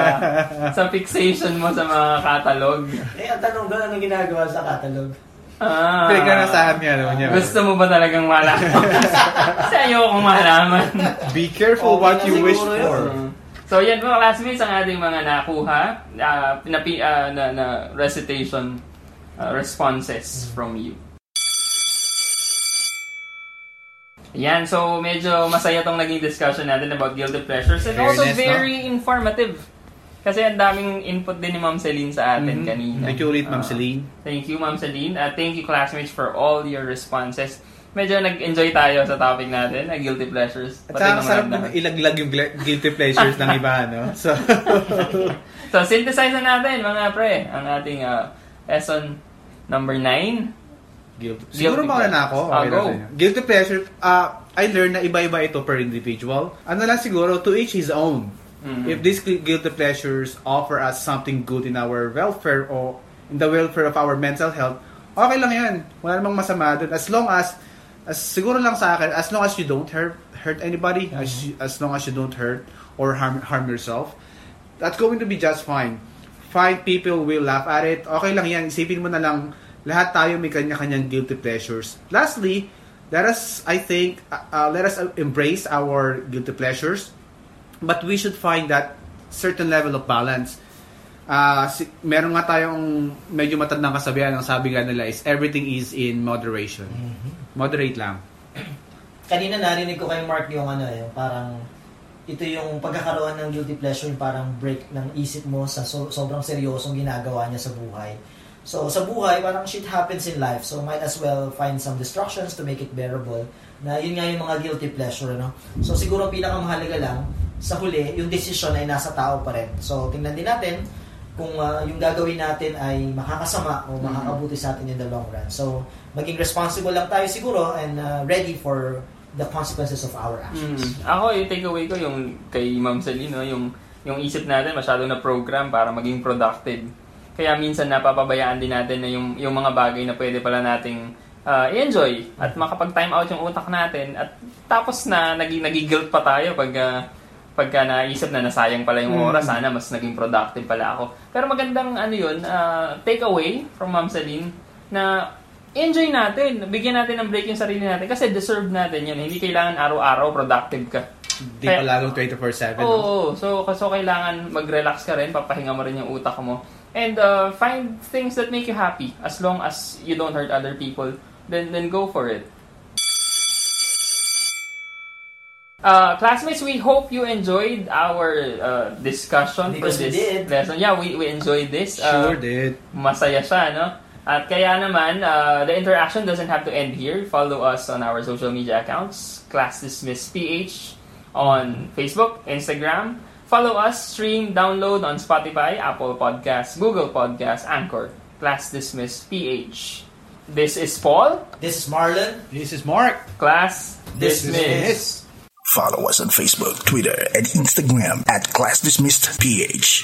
sa fixation mo sa mga catalog. eh, ang tanong doon, ano ginagawa sa catalog? Ah. Pinagkanasahan niya, ano niya. Gusto mo ba talagang malaman? <laughs> Kasi ayokong malaman. Be careful Okay what na you wish siguro for. Uh, so yan mga classmates ang ating mga nakuha uh, na, uh, na, na recitation uh, responses from you. Yan, so medyo masaya tong naging discussion natin about guilty pleasures and also Fairness, no? very informative. Kasi ang daming input din ni Ma'am Celine sa atin Mhm. kanina. Thank you ulit, Ma'am. Celine. Thank you, Ma'am Celine. At thank you, classmates, for all your responses. Medyo nag-enjoy tayo sa topic natin, na guilty pleasures. At saka sarap na ilaglag yung guilty pleasures ng iba, no? <laughs> So, So, synthesize na natin, mga pre, ang ating uh, lesson number 9. guilty. Guilty Siguro mauna na ako. Okay go. sa inyo. Guilty pleasure, uh, I learned na iba-iba ito per individual. Ano lang siguro, to each his own. Mhm. If these gu- guilty pleasures offer us something good in our welfare or in the welfare of our mental health, okay lang yan. Wala namang masama dun. As long as, as siguro lang sa akin, as long as you don't hurt hurt anybody, as, you- as long as you don't hurt or harm harm yourself, that's going to be just fine. find people will laugh at it. Okay lang yan. Isipin mo na lang, lahat tayo may kanya-kanyang guilty pleasures. Lastly, let us, I think, uh, uh, let us embrace our guilty pleasures. But we should find that certain level of balance. Ah, si, meron nga tayong medyo matandang kasabihan. Ang sabi nga nila is, everything is in moderation. Moderate lang. kanina narinig ko kay Mark yung ano eh, yung parang ito yung pagkakaroon ng guilty pleasure, yung parang break ng isip mo sa so- sobrang seryosong ginagawa niya sa buhay. So, sa buhay, parang shit happens in life. So, might as well find some distractions to make it bearable. Na yun nga yung mga guilty pleasure, no? So, siguro pinakamahalaga lang, sa huli, yung decision ay nasa tao pa rin. So, tingnan din natin kung ah, yung gagawin natin ay makakasama o makakabuti sa atin in the long run. So, maging responsible lang tayo siguro and ah, ready for the consequences of our actions. Mm. Ako, yung takeaway ko yung kay Ma'am Celine, no? yung, yung isip natin masyado na program para maging productive. Kaya minsan napapabayaan din natin na yung, yung mga bagay na pwede pala nating ah, i-enjoy at makapag-time out yung utak natin at tapos na naging nagiguilt pa tayo pag ah, pagka naisip na nasayang pala yung oras, sana mas naging productive pala ako. Pero magandang ano yun, ah, takeaway from Ma'am Celine na enjoy natin. Bigyan natin ng break yung sarili natin kasi deserve natin yun. Hindi kailangan araw-araw productive ka. Di Kaya- pa lagong 24-7. Oo, no? oo. so, so kailangan mag-relax ka rin, papahinga mo rin yung utak mo. And uh, find things that make you happy as long as you don't hurt other people. Then then go for it. Uh, classmates, we hope you enjoyed our uh, discussion Because for we this did. lesson. Yeah, we, we enjoyed this. Sure Uh, did. masaya siya, no? At kaya naman, uh, the interaction doesn't have to end here. Follow us on our social media accounts, Class Dismiss PH, on Facebook, Instagram. Follow us, stream, download on Spotify, Apple Podcasts, Google Podcasts, Anchor, Class Dismiss PH. This is Paul, This is Marlon. This is Mark. Class Dismiss. Dismiss. Follow us on Facebook, Twitter, and Instagram at Class Dismissed PH.